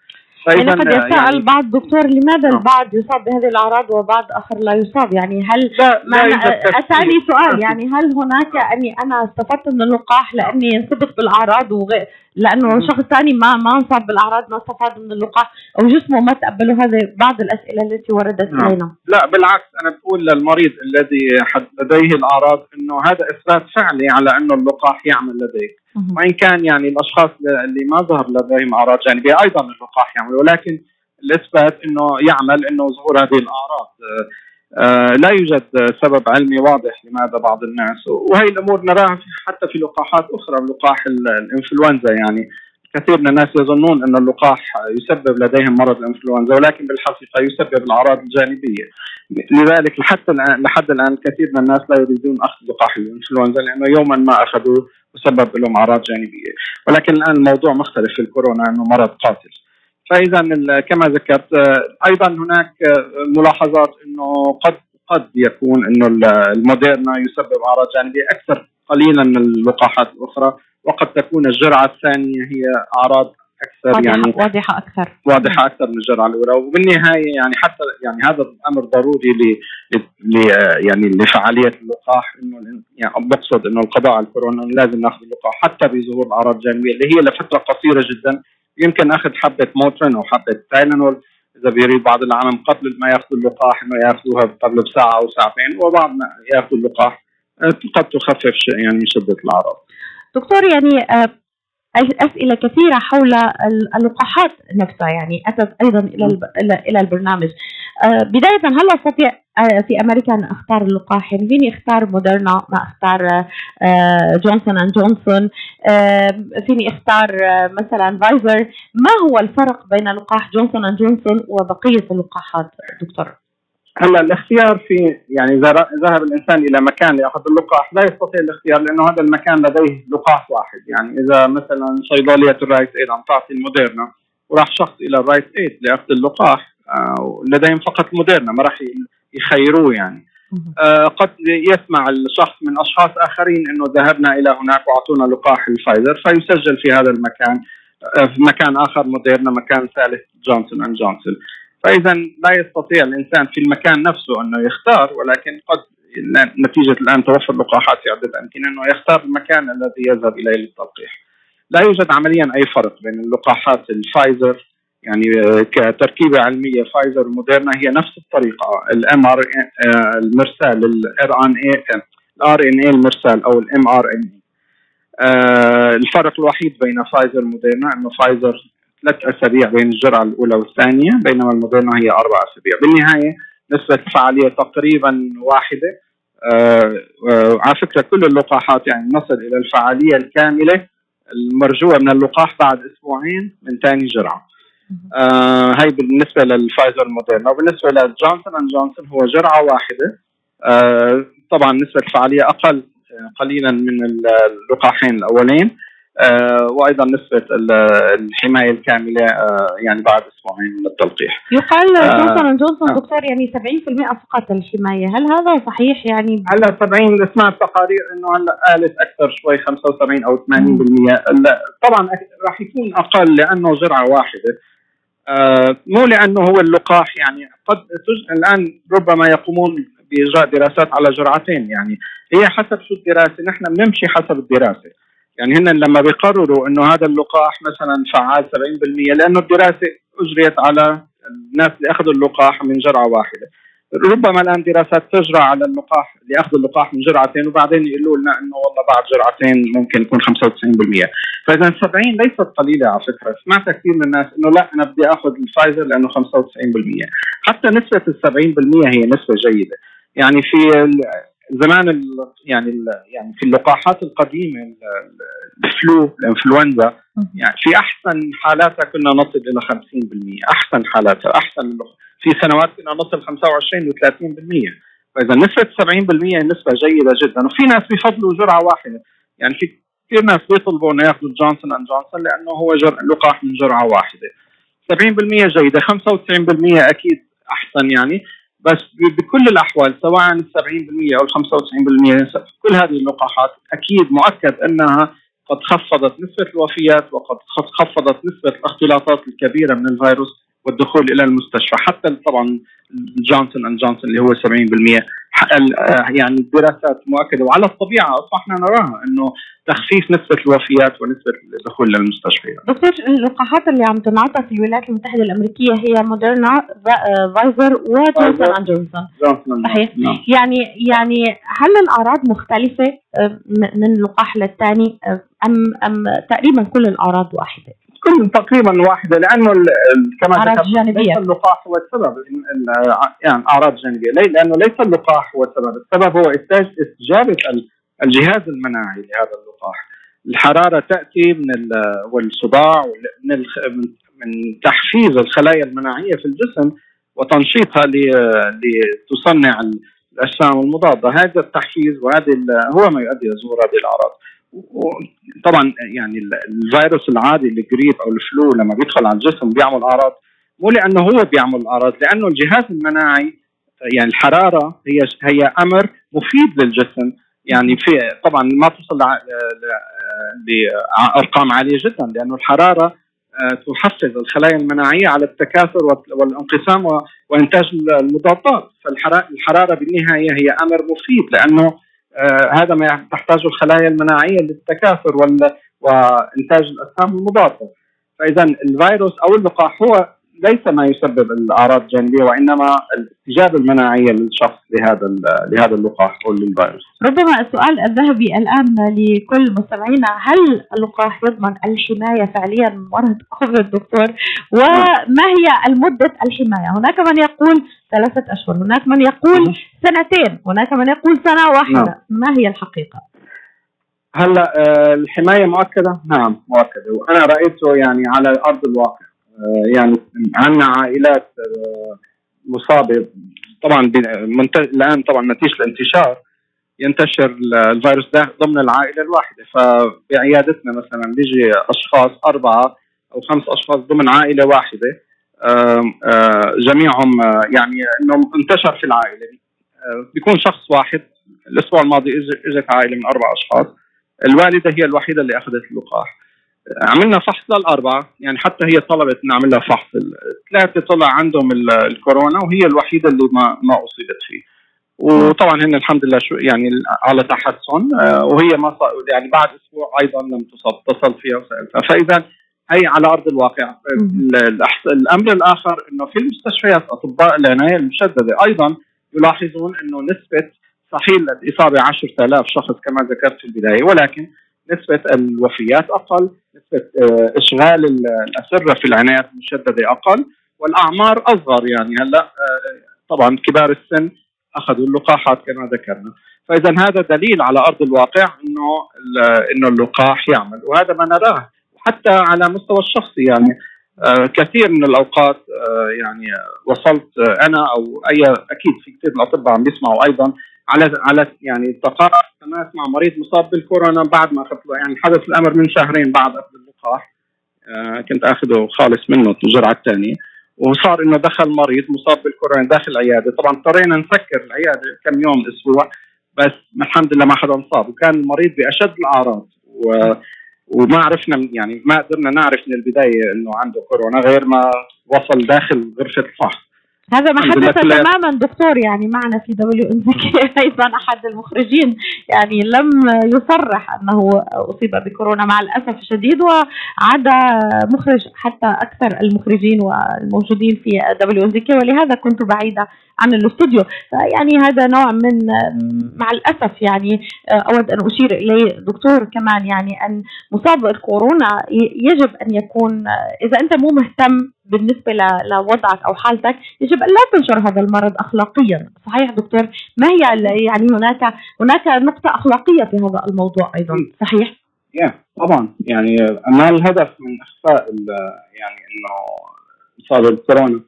يعني قد يتساءل يعني بعض دكتور لماذا البعض يصاب بهذه الأعراض وبعض آخر لا يصاب؟ يعني هل
لا لا
اتاني سؤال يعني هل هناك اني أنا استفدت من اللقاح لأني انصبت بالأعراض وغير لأنه شخص ثاني ما ما انصاب بالأعراض ما استفاد من اللقاح أو جسمه ما تقبله هذه بعض الأسئلة التي وردت
نعم.
علينا؟
لا بالعكس أنا بقول للمريض الذي لديه الأعراض إنه هذا إثبات فعلي على إنه اللقاح يعمل لديك وإن كان يعني الأشخاص اللي ما ظهر لديهم أعراض جانبية أيضا اللقاح يعمل ولكن الإثبات إنه يعمل إنه ظهور هذه الأعراض. آه لا يوجد سبب علمي واضح لماذا بعض الناس وهي الأمور نراها حتى في لقاحات أخرى لقاح الإنفلونزا يعني. كثير من الناس يظنون ان اللقاح يسبب لديهم مرض الإنفلونزا ولكن بالحقيقة يسبب الأعراض الجانبية. لذلك لحتى الان لحد الآن الكثير من الناس لا يريدون أخذ لقاح الإنفلونزا لأنه يوما ما أخذوه وسبب لهم أعراض جانبية. ولكن الآن الموضوع مختلف في الكورونا إنه مرض قاتل. فاذا كما ذكرت أيضا هناك ملاحظات إنه قد قد يكون إنه الموديرنا يسبب أعراض جانبية أكثر قليلا من اللقاحات الأخرى وقد تكون الجرعة الثانية هي أعراض أكثر
واضحة
يعني
واضحة أكثر.
واضحة أكثر من الجرعة الأولى. وبالنهاية يعني حتى يعني هذا الامر ضروري ل يعني لفعالية اللقاح إنه يعني بقصد إنه القضاء على الكورونا لازم ناخذ اللقاح حتى بظهور الأعراض الجانبية اللي هي لفترة قصيرة جدا. يمكن أخذ حبة موترين أو حبة تايلانول إذا بيريد بعض العالم قبل ما يأخذوا اللقاح انه يأخذوها قبل بساعة أو ساعتين وبعد ما يأخذوا اللقاح قد تخفف يعني من شدة الأعراض.
دكتور يعني أسئلة كثيرة حول اللقاحات نفسها يعني اتت أيضا إلى إلى البرنامج. بداية هل أستطيع في أمريكا أن أختار اللقاح؟ يعني فيني أختار موديرنا ما أختار جونسون أند جونسون. فيني أختار مثلا فايزر. ما هو الفرق بين لقاح جونسون أند جونسون وبقية اللقاحات دكتور؟
هلا الاختيار في يعني اذا ذهب الإنسان إلى مكان ليأخذ اللقاح لا يستطيع الاختيار لأنه هذا المكان لديه لقاح واحد. يعني إذا مثلا صيدليه ال Rite Aid عم تعطي الموديرنا وراح شخص إلى ال Rite Aid لاخذ اللقاح آه لديهم فقط موديرنا ما راح يخيروه يعني. آه قد يسمع الشخص من أشخاص آخرين إنه ذهبنا إلى هناك وأعطونا لقاح الفايزر فيسجل في هذا المكان آه في مكان آخر موديرنا مكان ثالث جونسون أند جونسون. فإذا لا يستطيع الإنسان في المكان نفسه أنه يختار ولكن قد نتيجة الآن توفر لقاحات في عده اماكن أنه يختار المكان الذي يذهب إليه للتلقيح. لا يوجد عمليا أي فرق بين اللقاحات الفايزر يعني كتركيبة علمية فايزر وموديرنا هي نفس الطريقة ال mR المرسال ال RNA ال RNA المرسال أو ال mRNA الفرق الوحيد بين فايزر وموديرنا أنه فايزر ثلاث أسابيع بين الجرعة الأولى والثانية بينما الموديرنا هي أربع أسابيع. بالنهاية نسبة الفعاليه تقريبا واحدة. آه آه على فكرة كل اللقاحات يعني نصل إلى الفعالية الكاملة المرجوة من اللقاح بعد أسبوعين من ثاني جرعة. آه هي بالنسبة للفايزر الموديرنا. وبالنسبة لجونسون اند جونسون هو جرعة واحدة. آه طبعا نسبة الفعاليه أقل قليلا من اللقاحين الأولين. آه وأيضا نسبه الحماية الكاملة آه يعني بعد أسبوعين من التلقيح.
يقال جونسون أند جونسون دكتور يعني 70% فقط الحماية، هل هذا صحيح يعني؟
هلا 70 سمعت تقارير إنه هلا قالت أكثر شوي 75 أو 80% طبعا راح يكون أقل لأنه جرعه واحدة. آه مو لأنه هو اللقاح يعني قد الآن ربما يقومون بإجراء دراسات على جرعتين يعني هي حسب شو الدراسة نحن بنمشي حسب الدراسة. يعني هن لما بيقرروا إنه هذا اللقاح مثلا فعال 70% لأنه الدراسة أجريت على الناس اللي أخذوا اللقاح من جرعة واحدة. ربما الآن دراسات تجرى على اللقاح اللي أخذوا اللقاح من جرعتين وبعدين يقولوا لنا إنه والله بعد جرعتين ممكن يكون 95% فاذا 70 ليست قليلة على فكرة. سمعت كثير من الناس إنه لا أنا بدي آخذ الفايزر لأنه 95% حتى نسبة ال 70% هي نسبة جيدة. يعني في زمان يعني ال يعني في اللقاحات القديمة ال flu الإنفلونزا يعني في أحسن حالاتها كنا نصل إلى 50% أحسن حالاتها أحسن في سنوات كنا نصل 25 و30% فإذا نسبة 70% نسبة جيدة جدا. وفي ناس بيفضلوا جرعة واحدة. يعني في كثير ناس بيطلبوا إنه يأخذوا جونسون أند جونسون لأنه هو جر... لقاح من جرعة واحدة. 70% جيدة 95% أكيد أحسن يعني. بس بكل الأحوال سواء ال 70% أو ال 95% كل هذه اللقاحات أكيد مؤكد أنها قد خفضت نسبة الوفيات وقد خفضت نسبة الاختلاطات الكبيرة من الفيروس. والدخول إلى المستشفى حتى طبعا جونسون اند جونسون اللي هو 70% يعني الدراسات مؤكدة وعلى الطبيعة اصبحنا نراها إنه تخفيف نسبة الوفيات ونسبة الدخول للمستشفيات.
دكتور اللقاحات اللي عم تنعطى في الولايات المتحدة الأمريكية هي موديرنا فايزر وجونسون اند جونسون. صحيح؟ نعم. يعني يعني هل الأعراض مختلفة آه، من لقاح للثاني آه، ام أم تقريبا كل الأعراض واحدة؟
كل تقريبا واحدة لأنه كما جانبيه ليس اللقاح هو السبب يعني أعراض جانبية؟ لأنه ليس اللقاح هو السبب، السبب هو استجابة الجهاز المناعي لهذا اللقاح. الحرارة تأتي من والصداع من من تحفيز الخلايا المناعية في الجسم وتنشيطها لتصنع الأجسام المضادة، هذا التحفيز وهذه هو ما يؤدي لظهور هذه الأعراض. طبعا يعني الفيروس العادي الجريب أو الفلو لما بيدخل على الجسم بيعمل أعراض مو لأنه هو بيعمل أعراض لأنه الجهاز المناعي يعني الحرارة هي هي أمر مفيد للجسم. يعني في طبعا ما توصل لأرقام عالية جدا لأنه الحرارة آه، تحفز الخلايا المناعية على التكاثر والانقسام وإنتاج المضادات. فالحراره بالنهاية هي أمر مفيد لأنه هذا ما تحتاجه الخلايا المناعية للتكاثر وإنتاج الاجسام المضادة. فاذا الفيروس أو اللقاح هو ليس ما يسبب الأعراض الجانبية وإنما الإستجابة المناعية للشخص لهذا لهذا اللقاح أو للفيروس.
ربما السؤال الذهبي الآن لكل مستمعينا هل اللقاح يضمن الحماية فعليا من مرض كوفيد دكتور؟ وما هي المدة الحماية؟ هناك من يقول ثلاثة أشهر، هناك من يقول سنتين، هناك من يقول سنة واحدة، نعم. ما هي الحقيقة؟
هلا آه، الحماية مؤكدة؟ نعم مؤكدة وأنا رأيته يعني على أرض الواقع يعني عندنا عائلات آه، مصابة. طبعا الآن طبعا نتيجة الانتشار ينتشر الفيروس ده ضمن العائلة الواحدة. فبعيادتنا مثلا بيجي أشخاص أربعة أو خمس أشخاص ضمن عائلة واحدة. آه، جميعهم يعني انه انتشر في العائلة. بيكون شخص واحد. الأسبوع الماضي إجت عائلة من أربع أشخاص. الوالدة هي الوحيدة اللي أخذت اللقاح. عملنا فحص للأربعة يعني حتى هي طلبت نعمل لها فحص. الثلاثه طلع عندهم الكورونا وهي الوحيدة اللي ما ما أصيبت فيه. وطبعا هن الحمد لله شو يعني على تحسن آه، وهي ما يعني بعد أسبوع أيضا لم تصب اتصل فيها وسألتها. فإذا هي على أرض الواقع. الأمر الآخر إنه في المستشفيات أطباء العناية المشددة أيضا يلاحظون إنه نسبة صحيح الاصابه 10000 شخص كما ذكرت في البداية ولكن نسبة الوفيات أقل نسبة آه، إشغال الأسرة في العنايات المشددة أقل والأعمار أصغر يعني. هلأ آه، طبعا كبار السن أخذوا اللقاحات كما ذكرنا. فإذا هذا دليل على أرض الواقع أنه أنه اللقاح يعمل. وهذا ما نراه حتى على مستوى الشخصي يعني. آه، كثير من الأوقات يعني وصلت أنا أو أي أكيد في كثير من الأطباء عم بيسمعوا أيضا على على يعني تقاعد تماس مع مريض مصاب بالكورونا بعد ما اخذت يعني حدث الأمر من شهرين بعد أخذ اللقاح. آه كنت أخذه خالص منه الجرعه الثانية وصار إنه دخل مريض مصاب بالكورونا داخل العيادة. طبعا اضطرينا نسكر العيادة كم يوم أسبوع بس الحمد لله ما حدا انصاب. وكان المريض بأشد الأعراض. و وما عرفنا يعني ما قدرنا نعرف من البداية إنه عنده كورونا غير ما وصل داخل غرفة الفحص.
هذا ما حدث تماما دكتور يعني معنا في WN أيضا أحد المخرجين يعني لم يصرح أنه أصيب بكورونا مع الأسف الشديد وعاد مخرج حتى أكثر المخرجين والموجودين في WN ولهذا كنت بعيدة عن الاستوديو. يعني هذا نوع من مع الأسف يعني أود أن أشير إليه دكتور كمان يعني أن مصاب الكورونا يجب أن يكون إذا أنت مو مهتم بالنسبة لوضعك أو حالتك يجب ان لا تنشر هذا المرض اخلاقيا. صحيح دكتور ما هي يعني هناك هناك نقطة أخلاقية في هذا الموضوع أيضا صحيح؟
يا طبعا. يعني ما الهدف من إخفاء يعني إنه اصابه الكورونا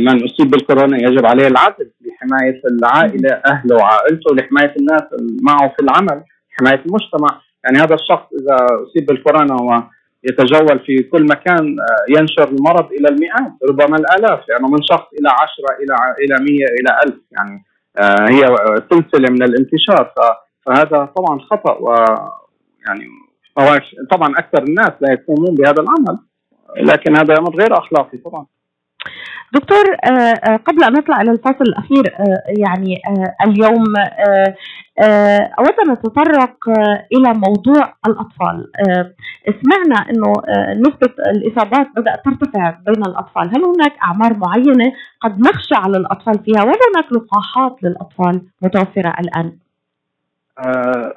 من أصيب بالكورونا يجب عليه العدل لحماية العائلة أهله وعائلته لحماية الناس معه في العمل حماية المجتمع. يعني هذا الشخص إذا أصيب بالكورونا يتجول في كل مكان آه، ينشر المرض إلى المئات ربما الآلاف يعني من شخص إلى عشرة إلى إلى 100 إلى ألف يعني آه، هي سلسلة من الانتشار. فهذا طبعا خطأ ويعني هو طبعا أكثر الناس لا يقومون بهذا العمل لكن هذا أمر غير أخلاقي طبعا.
دكتور آه، آه، قبل أن نطلع إلى الفصل الأخير آه، يعني اليوم أود أن نتطرق إلى موضوع الأطفال. سمعنا إنه نسبة الإصابات بدأت ترتفع بين الأطفال. هل هناك أعمار معينة قد نخشى على الأطفال فيها؟ ولا هناك لقاحات للأطفال متوفرة
الآن؟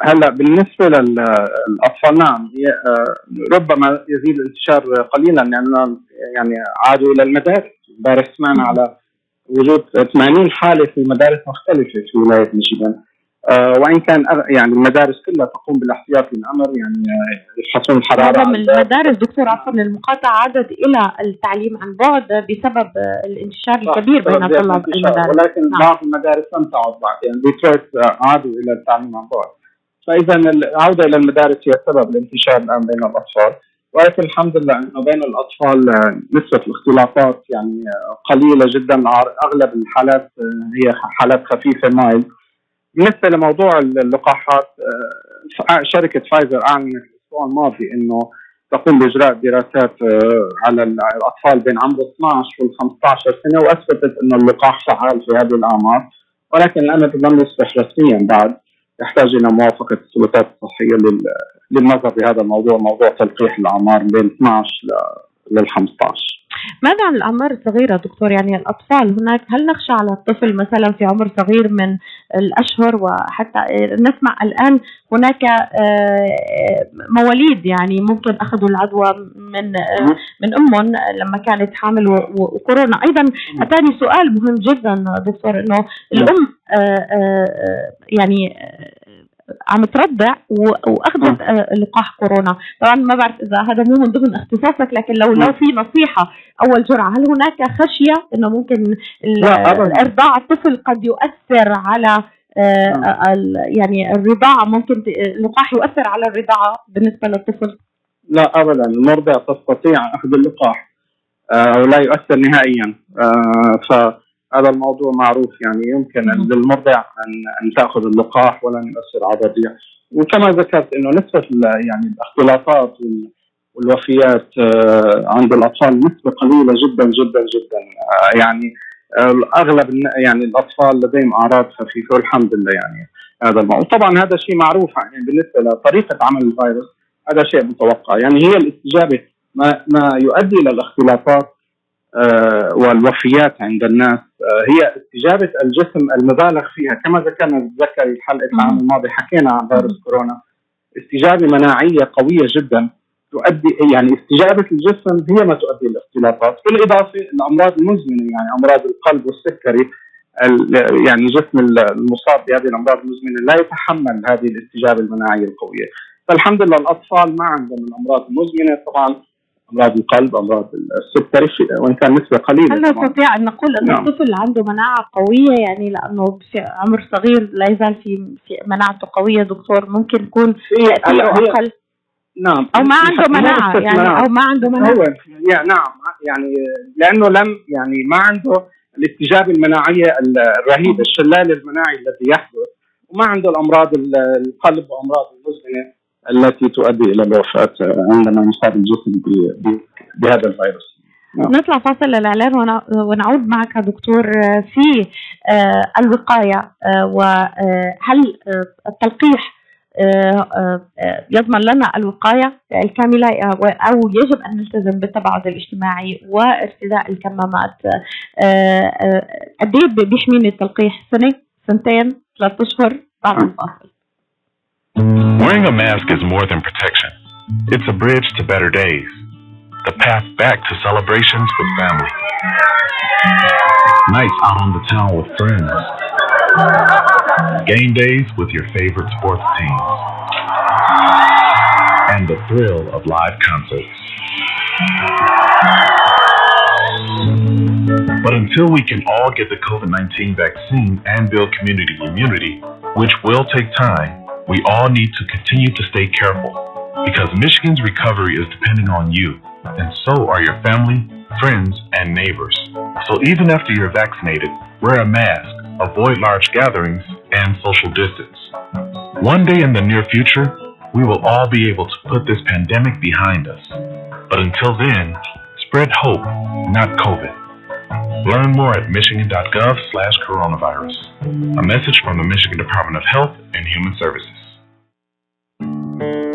هلا بالنسبة للاطفال نعم آه، ربما يزيد الانتشار قليلا لأن يعني عادوا إلى المدارس. امبارح سمعنا على وجود 80 حالة في مدارس مختلفة في ولاية ميشيغان. آه، وإن كان يعني المدارس كلها تقوم بالأحتياط للامر يعني يفحصون الحراره
معظم المدارس دكتور عفوا المقاطعة عادت إلى التعليم عن بعد بسبب الانتشار الكبير بين طلاب المدارس.
ولكن نعم. بعض المدارس لم تعد بعد يعني ديترويت عادوا إلى التعليم عن بعد. فإذا العودة إلى المدارس هي سبب الانتشار الآن بين الأطفال. ولكن الحمد لله إنه بين الأطفال نسبة الاختلاطات يعني قليلة جدا. أغلب الحالات هي حالات خفيفة مايل بالنسبة لموضوع اللقاحات آه، شركة فايزر اعلنت الأسبوع الماضي إنه تقوم بإجراء دراسات آه، على الأطفال بين عمر 12 وال 15 سنة وأثبتت إنه اللقاح فعال في هذه الأعمار. ولكن الامر لم يصبح رسميا بعد يحتاج إلى موافقة السلطات الصحية للنظر بهذا الموضوع موضوع تلقيح الأعمار بين 12 لل 15
ماذا عن الأعمار الصغيرة دكتور؟ يعني الأطفال هناك هل نخشى على الطفل مثلا في عمر صغير من الأشهر؟ وحتى نسمع الآن هناك آه، مواليد يعني ممكن أخذوا العدوى من من أمهم لما كانت حامل وكورونا. أيضا أتاني سؤال مهم جدا دكتور إنه الأم آه، آه، يعني عم ترضع وأخذت آه، لقاح كورونا. طبعا ما بعرف إذا هذا مو من ضمن اختصاصك لكن لو لو في نصيحة أول جرعة هل هناك خشية إنه ممكن ارضاع الطفل قد يؤثر على آه يعني الرضاعة ممكن اللقاح يؤثر على الرضاعة بالنسبة للطفل؟
لا ابدا. المرضع تستطيع أخذ اللقاح آه ولا يؤثر نهائيا. ف هذا الموضوع معروف يعني يمكن للمرضع ان أن تأخذ اللقاح ولن يؤثر على الرضيع. وكما ذكرت إنه نسبة يعني الاختلاطات والوفيات آه، عند الأطفال نسبة قليلة جدا جدا جدا. آه، يعني آه، أغلب يعني الأطفال لديهم أعراض خفيفة والحمد لله يعني هذا الموضوع طبعا هذا شيء معروف يعني بالنسبة لطريقة عمل الفيروس. هذا شيء متوقع. يعني هي الإستجابة ما ما يؤدي إلى الاختلاطات. والوفيات عند الناس. آه، هي استجابه الجسم المبالغ فيها. كما ذكرنا نتذكر الحلقة العام الماضي حكينا عن فيروس كورونا. استجابة مناعية قوية جدا تؤدي يعني استجابة الجسم هي ما تؤدي الاختلاطات بالإضافة الأمراض المزمنة يعني أمراض القلب والسكري يعني جسم المصاب بهذه الأمراض المزمنة لا يتحمل هذه الاستجابة المناعية القوية. فالحمد لله الأطفال ما عندهم الأمراض المزمنة. طبعا امراض القلب امراض السكري وإن كان نسبة قليلة
هل نستطيع أن نقول أن نعم. الطفل عنده مناعة قوية؟ يعني لأنه في عمر صغير لا يزال في في مناعته قوية. دكتور ممكن يكون تاثيره أقل؟
نعم.
أو ما عنده مناعة يعني أو ما عنده مناعة.
هو يعني نعم يعني لأنه لم يعني ما عنده الاستجابة المناعية الرهيبة الشلال المناعي الذي يحدث وما عنده الأمراض القلب وأمراض المزمنة. التي تؤدي إلى الوفاة عندما يصاب الجسم بهذا الفيروس.
نعم. نطلع فاصل للاعلان ونعود معك دكتور في آه، الوقاية آه، وهل آه، التلقيح يضمن لنا الوقاية الكاملة أو يجب أن نلتزم بالتباعد الاجتماعي وارتداء الكمامات قد إيه بيحميني التلقيح؟ سنة؟ سنتين؟ ثلاث أشهر؟ بعد الفاصل.
Wearing a mask is more than protection. It's a bridge to better days, the path back to celebrations with family, nights out on the town with friends, game days with your favorite sports teams, and the thrill of live concerts. But until we can all get the COVID 19 vaccine and build community immunity, which will take time, we all need to continue to stay careful because Michigan's recovery is depending on you, and so are your family, friends, and neighbors. So even after you're vaccinated, wear a mask, avoid large gatherings, and social distance. One day in the near future, we will all be able to put this pandemic behind us. But until then, spread hope, not COVID. Learn more at michigan.gov slash coronavirus. A message from the Michigan Department of Health and Human Services.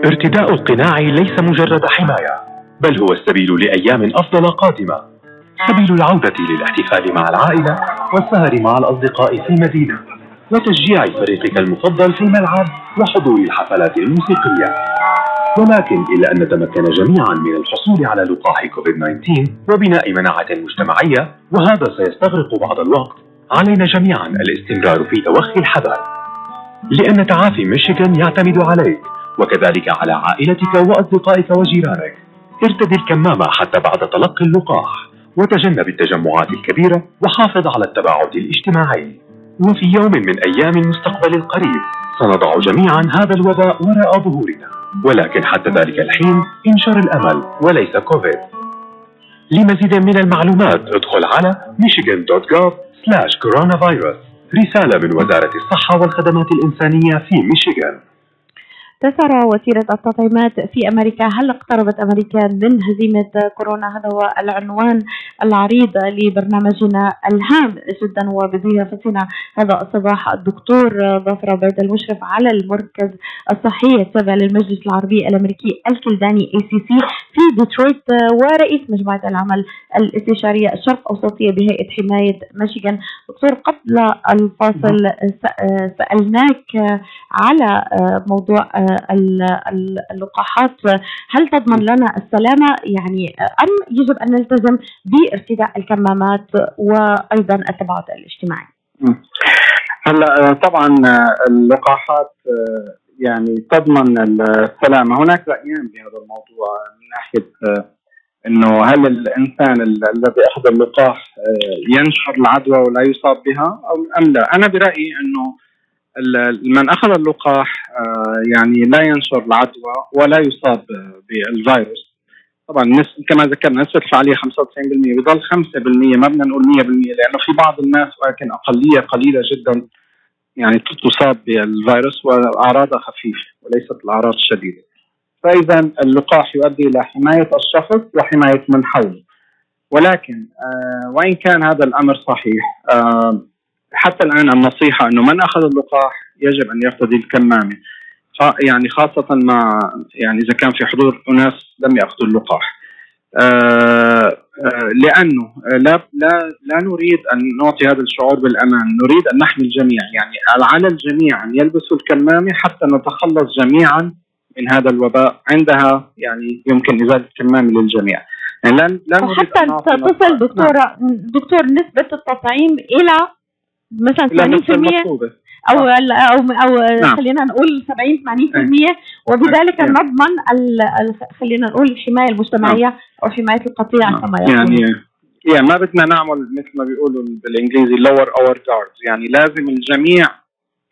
ارتداء القناع ليس مجرد حماية بل هو السبيل لأيام أفضل قادمة سبيل العودة للاحتفال مع العائلة والسهر مع الأصدقاء في المدينة وتشجيع فريقك المفضل في الملعب وحضور الحفلات الموسيقية ولكن إلا أن نتمكن جميعا من الحصول على لقاح كوفيد 19 وبناء مناعة مجتمعية وهذا سيستغرق بعض الوقت. علينا جميعا الاستمرار في توخي الحذر. لأن تعافي ميشيغان يعتمد عليك وكذلك على عائلتك وأصدقائك وجيرانك. ارتدي الكمامة حتى بعد تلقي اللقاح وتجنب التجمعات الكبيرة وحافظ على التباعد الاجتماعي. وفي يوم من أيام المستقبل القريب سنضع جميعا هذا الوباء وراء ظهورنا. ولكن حتى ذلك الحين انشر الأمل وليس كوفيد. لمزيد من المعلومات ادخل على michigan.gov coronavirus. رسالة من وزارة الصحة والخدمات الإنسانية في ميشيغان
تسارع وتيرة التطعيمات في أمريكا. هل اقتربت أمريكا من هزيمة كورونا؟ هذا هو العنوان العريض لبرنامجنا الهام جدا وبضيافتنا. هذا الصباح الدكتور ظفر عبيد المشرف على المركز الصحي التابع للمجلس العربي الأمريكي الكلداني ACC في ديترويت ورئيس مجموعة العمل الاستشارية الشرق أوسطية بهيئة حماية ميشيغان. دكتور قبل الفاصل سألناك على موضوع اللقاحات. هل تضمن لنا السلامة؟ يعني أم يجب أن نلتزم بارتداء الكمامات وأيضا التباعد الاجتماعي؟
هلا طبعا اللقاحات يعني تضمن السلامة. هناك رأيين بهذا الموضوع. من ناحية إنه هل الإنسان الذي أخذ اللقاح ينشر العدوى ولا يصاب بها أو أم لا؟ أنا برأيي إنه من أخذ اللقاح آه، يعني لا ينشر العدوى ولا يصاب بالفيروس طبعا كما ذكرنا نسبه الفعاليه 95% بضل 5% ما بدنا نقول 100% لأنه في بعض الناس ولكن أقلية قليلة جدا يعني تصاب بالفيروس وأعراضها خفيفة وليست الأعراض الشديدة. فاذا اللقاح يؤدي إلى حماية الشخص وحماية من حوله. ولكن آه وإن كان هذا الأمر صحيح آه حتى الآن النصيحة إنه من أخذ اللقاح يجب أن يرتدي الكمامه يعني خاصة مع يعني إذا كان في حضور أناس لم يأخذوا اللقاح. آه آه لأنه لا لا لا نريد أن نعطي هذا الشعور بالأمان، نريد أن نحمي الجميع، يعني على الجميع أن يلبسوا الكمامة حتى نتخلص جميعا من هذا الوباء، عندها يعني يمكن إزالة الكمامة للجميع. يعني
لا لا نريد حتى تصل دكتور دكتور نسبة التطعيم إلى مثلا 80% أو أو أو نعم. خلينا نقول 70 80% وبذلك نعم. نضمن خلينا نقول الحمايه المجتمعية نعم. أو حماية القطيع
نعم. كما يعني يعني ما بدنا نعمل مثل ما بيقولوا بالإنجليزي lower our guards يعني لازم الجميع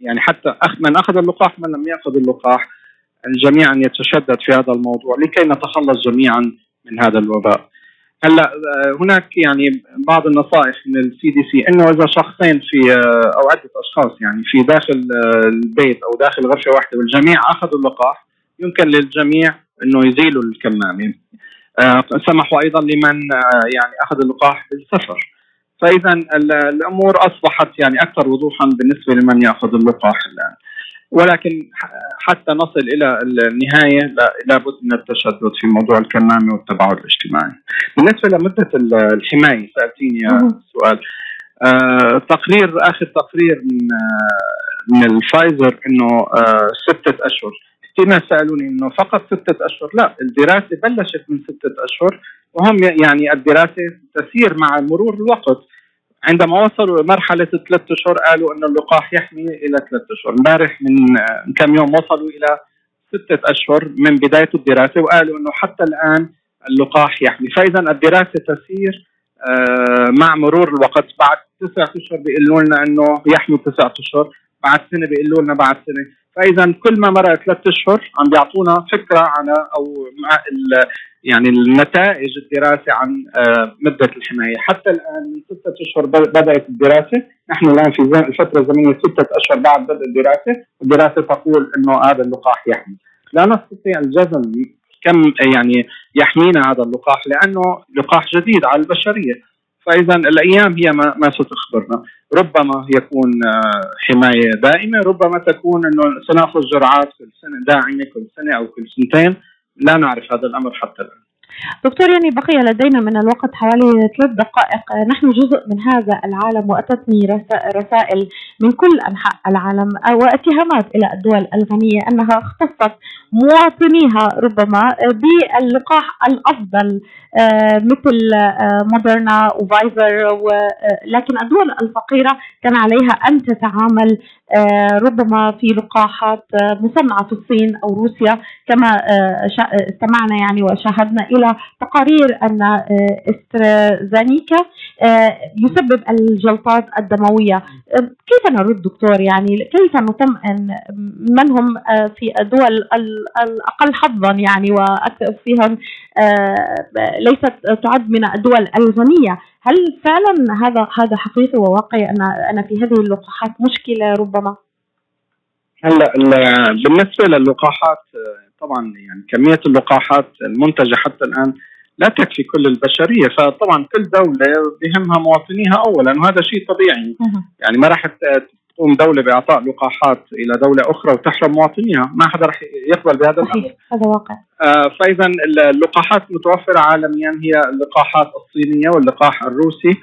يعني حتى من أخذ اللقاح من لم يأخذ اللقاح الجميع أن يتشدد في هذا الموضوع لكي نتخلص جميعا من هذا الوباء. هلا آه، هناك يعني بعض النصائح من السي دي سي إنه إذا شخصين في آه، أو عدة أشخاص يعني في داخل آه، البيت أو داخل غرفة واحدة والجميع أخذوا اللقاح يمكن للجميع إنه يزيلوا الكمامة. سمحوا أيضا لمن يعني أخذ اللقاح بالسفر. فاذا الأمور أصبحت يعني أكثر وضوحا بالنسبة لمن يأخذ اللقاح الآن. ولكن حتى نصل إلى النهاية لابد من التشدد في موضوع الكمامه والتباعد الاجتماعي. بالنسبة لمدة الحماية سألتيني سؤال. آه تقرير آخر تقرير من آه من الفايزر إنه آه ستة أشهر. كثير ناس سألوني إنه فقط ستة أشهر؟ لا الدراسة بلشت من ستة أشهر وهم يعني الدراسة تسير مع مرور الوقت. عندما وصلوا لمرحلة ثلاث أشهر قالوا أن اللقاح يحمي إلى ثلاث أشهر. امبارح من كم يوم وصلوا إلى ستة أشهر من بداية الدراسة وقالوا أنه حتى الآن اللقاح يحمي. فإذا الدراسة تسير آه، مع مرور الوقت بعد تسعة أشهر بيقولوا لنا أنه يحمي تسعة أشهر. بعد سنة بيقولوا لنا بعد سنة. فإذا كل ما مرق ثلاث أشهر عم بيعطونا فكرة عن أو مع يعني النتائج الدراسة عن آه، مدة الحماية. حتى الآن من ستة أشهر بدأت الدراسة. نحن الآن في الفترة الزمنية ستة أشهر بعد بدء الدراسة. الدراسة تقول أنه هذا اللقاح يحمي. لا نستطيع الجزم كم يعني يحمينا هذا اللقاح لأنه لقاح جديد على البشرية. فإذا الأيام هي ما, ما ستخبرنا. ربما يكون آه، حماية دائمة ربما تكون إنه سنأخذ جرعات كل سنة داعمة كل سنة أو كل سنتين. لا نعرف هذا الأمر حتى الآن.
دكتور يعني بقي لدينا من الوقت حوالي ثلاث دقائق. نحن جزء من هذا العالم وأتتني رسائل من كل أنحاء العالم واتهامات إلى الدول الغنية أنها اختصت مواطنيها ربما باللقاح الأفضل آه، مثل آه، مودرنا وفايزر لكن الدول الفقيرة كان عليها أن تتعامل آه، ربما في لقاحات مصنعة في الصين أو روسيا كما استمعنا يعني وشاهدنا إلى تقارير أن استرازانيكا يسبب الجلطات الدموية. كيف نرد دكتور يعني؟ كيف نطمئن من هم في الدول الأقل حظا يعني وأكثر فيهم ليست تعد من الدول الغنية، هل فعلا هذا هذا حقيقي وواقعي ان أن في هذه اللقاحات مشكلة ربما؟
هلا بالنسبة للقاحات طبعا يعني كمية اللقاحات المنتجة حتى الآن لا تكفي كل البشرية. فطبعا كل دولة بهمها مواطنيها اولا وهذا شيء طبيعي. يعني ما راح تقوم دولة بإعطاء لقاحات إلى دولة أخرى وتحرم مواطنيها، ما حدا رح يقبل بهذا الأمر.
هذا واقع.
آه فاذا اللقاحات المتوفره عالميا هي اللقاحات الصينية واللقاح الروسي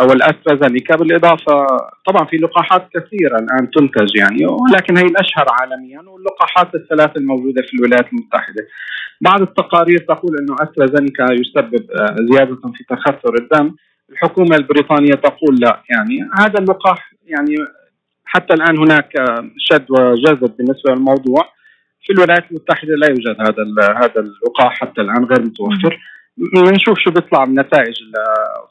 والاسترازينيكا بالإضافة طبعا في لقاحات كثيرة الآن تنتج يعني ولكن هي الأشهر عالميا واللقاحات الثلاث الموجودة في الولايات المتحدة. بعض التقارير تقول إنه استرازينيكا يسبب آه، زيادة في تخثر الدم، الحكومة البريطانية تقول لا يعني هذا اللقاح يعني حتى الآن هناك شد وجذب بالنسبة للموضوع. في الولايات المتحدة لا يوجد هذا هذا اللقاح حتى الآن غير متوفر. بنشوف شو بيطلع من نتائج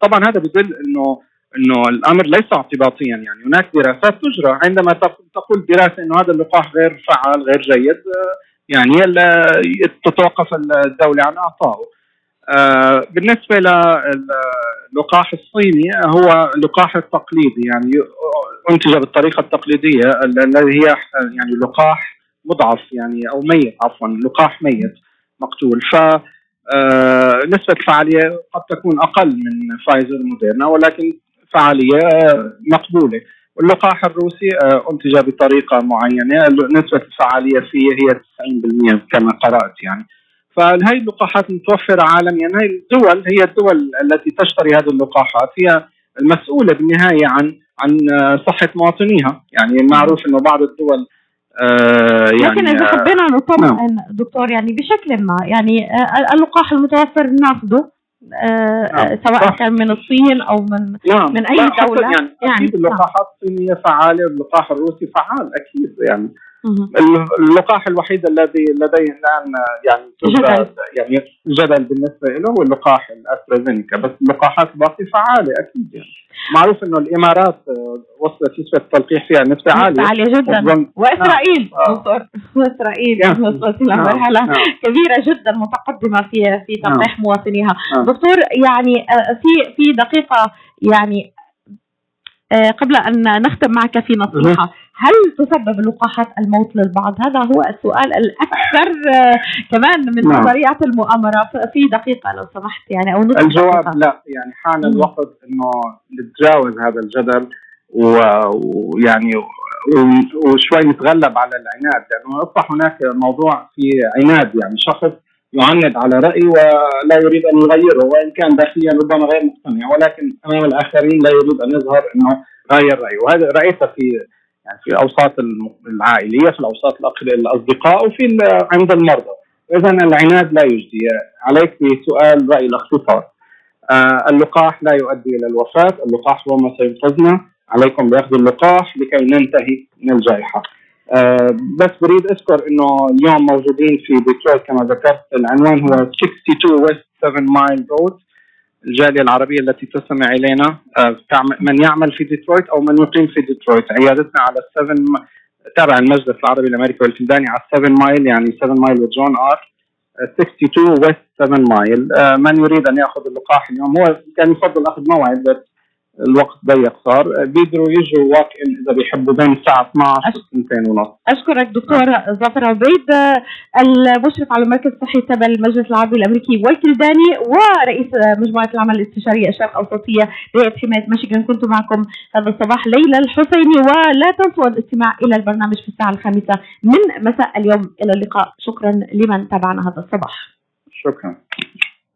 طبعا هذا بدل إنه إنه الأمر ليس اعتباطيا يعني. هناك دراسات تجرى عندما تقول دراسة إنه هذا اللقاح غير فعال غير جيد يعني تتوقف الدولة عن أعطائه. آه، بالنسبة للقاح الصيني هو اللقاح التقليدي يعني أنتج بالطريقة التقليدية الذي هي يعني لقاح مضعف يعني أو ميت عفوا لقاح ميت مقتول. ف آه، نسبة الفعالية قد تكون أقل من فايزر موديرنا ولكن فعالية مقبولة. واللقاح الروسي آه، أنتج بطريقة معينة نسبة الفعالية فيه هي 90% كما قرأت يعني. فهي اللقاحات المتوفرة عالميا هي الدول هي الدول التي تشتري هذه اللقاحات هي المسؤولة بالنهاية عن عن صحة مواطنيها يعني معروف أنه بعض الدول
آه يعني لكن إذا حبينا نطمئن نعم. دكتور يعني بشكل ما يعني آه، اللقاح المتوفر ناخذه آه نعم. سواء صح. كان من الصين أو من
نعم.
من أي دولة
يعني, يعني أكيد اللقاحات الصينية فعالة واللقاح الروسي فعال أكيد يعني اللقاح الوحيد الذي لديه الآن يعني جدل. يعني جدل بالنسبة له هو اللقاح الأسترازينيكا. بس اللقاحات الباقيه فعالة أكيد يعني. معروف إنه الإمارات وصلت نسبة التلقيح فيها نسبة عالية.
عالية جدا. وإسرائيل. آه. واسرائيل وصلت إلى مرحلة نعم. كبيرة جدا متقدمة في في تلقيح نعم. مواطنيها. نعم. دكتور يعني آه، في في دقيقة يعني آه، قبل أن نختم معك في نصيحة. هل تسبب اللقاحات الموت للبعض؟ هذا هو السؤال الأكثر آه، كمان من نعم. نظريات المؤامرة في دقيقة لو سمحت يعني أو
الجواب دقيقة. لا يعني حان الوقت إنه نتجاوز هذا الجدل ويعني وشوي نتغلب على العناد لأنه أصبح هناك موضوع في عناد يعني شخص يعند على رأي ولا يريد أن يغيره وإن كان داخليا ربما غير مقتنع ولكن أمام الآخرين لا يريد أن يظهر أنه غير رأيه وهذا رأيته في يعني في الأوساط العائلية في الأوساط الأصدقاء وفي عند المرضى. اذا العناد لا يجدي عليك بسؤال رأي الاختصاص آه اللقاح لا يؤدي إلى الوفاة. اللقاح هو ما سينقذنا. عليكم باخذ اللقاح لكي ننتهي من الجائحة. آه بس بريد أذكر إنه اليوم موجودين في ديترويت كما ذكرت العنوان هو 62 West 7 Mile Road الجالية العربية التي تستمع إلينا آه، من يعمل في ديترويت أو من يقيم في ديترويت. عيادتنا على 7 تابع المجلس العربي الأمريكي والكلداني على 7 Mile يعني 7 Mile و John R 62 West 7 Mile من يريد أن يأخذ اللقاح اليوم؟ هو كان يفضل أخذ موعد بس الوقت ضيق صار. بيقدروا يجوا walk in إذا بيحبوا بين الساعة 12 و 2 ونص.
أشكرك دكتور ظافر عبيد المشرف على المركز الصحي تبع المجلس العربي الأمريكي والكلداني ورئيس مجموعة العمل الاستشارية الشرق أوسطية بهيئه حماية ميشيغان. كنت معكم هذا الصباح ليلى الحسيني ولا تنسوا الاستماع إلى البرنامج في الساعة الخامسة من مساء اليوم. إلى اللقاء. شكرا لمن تابعنا هذا الصباح.
شكرا.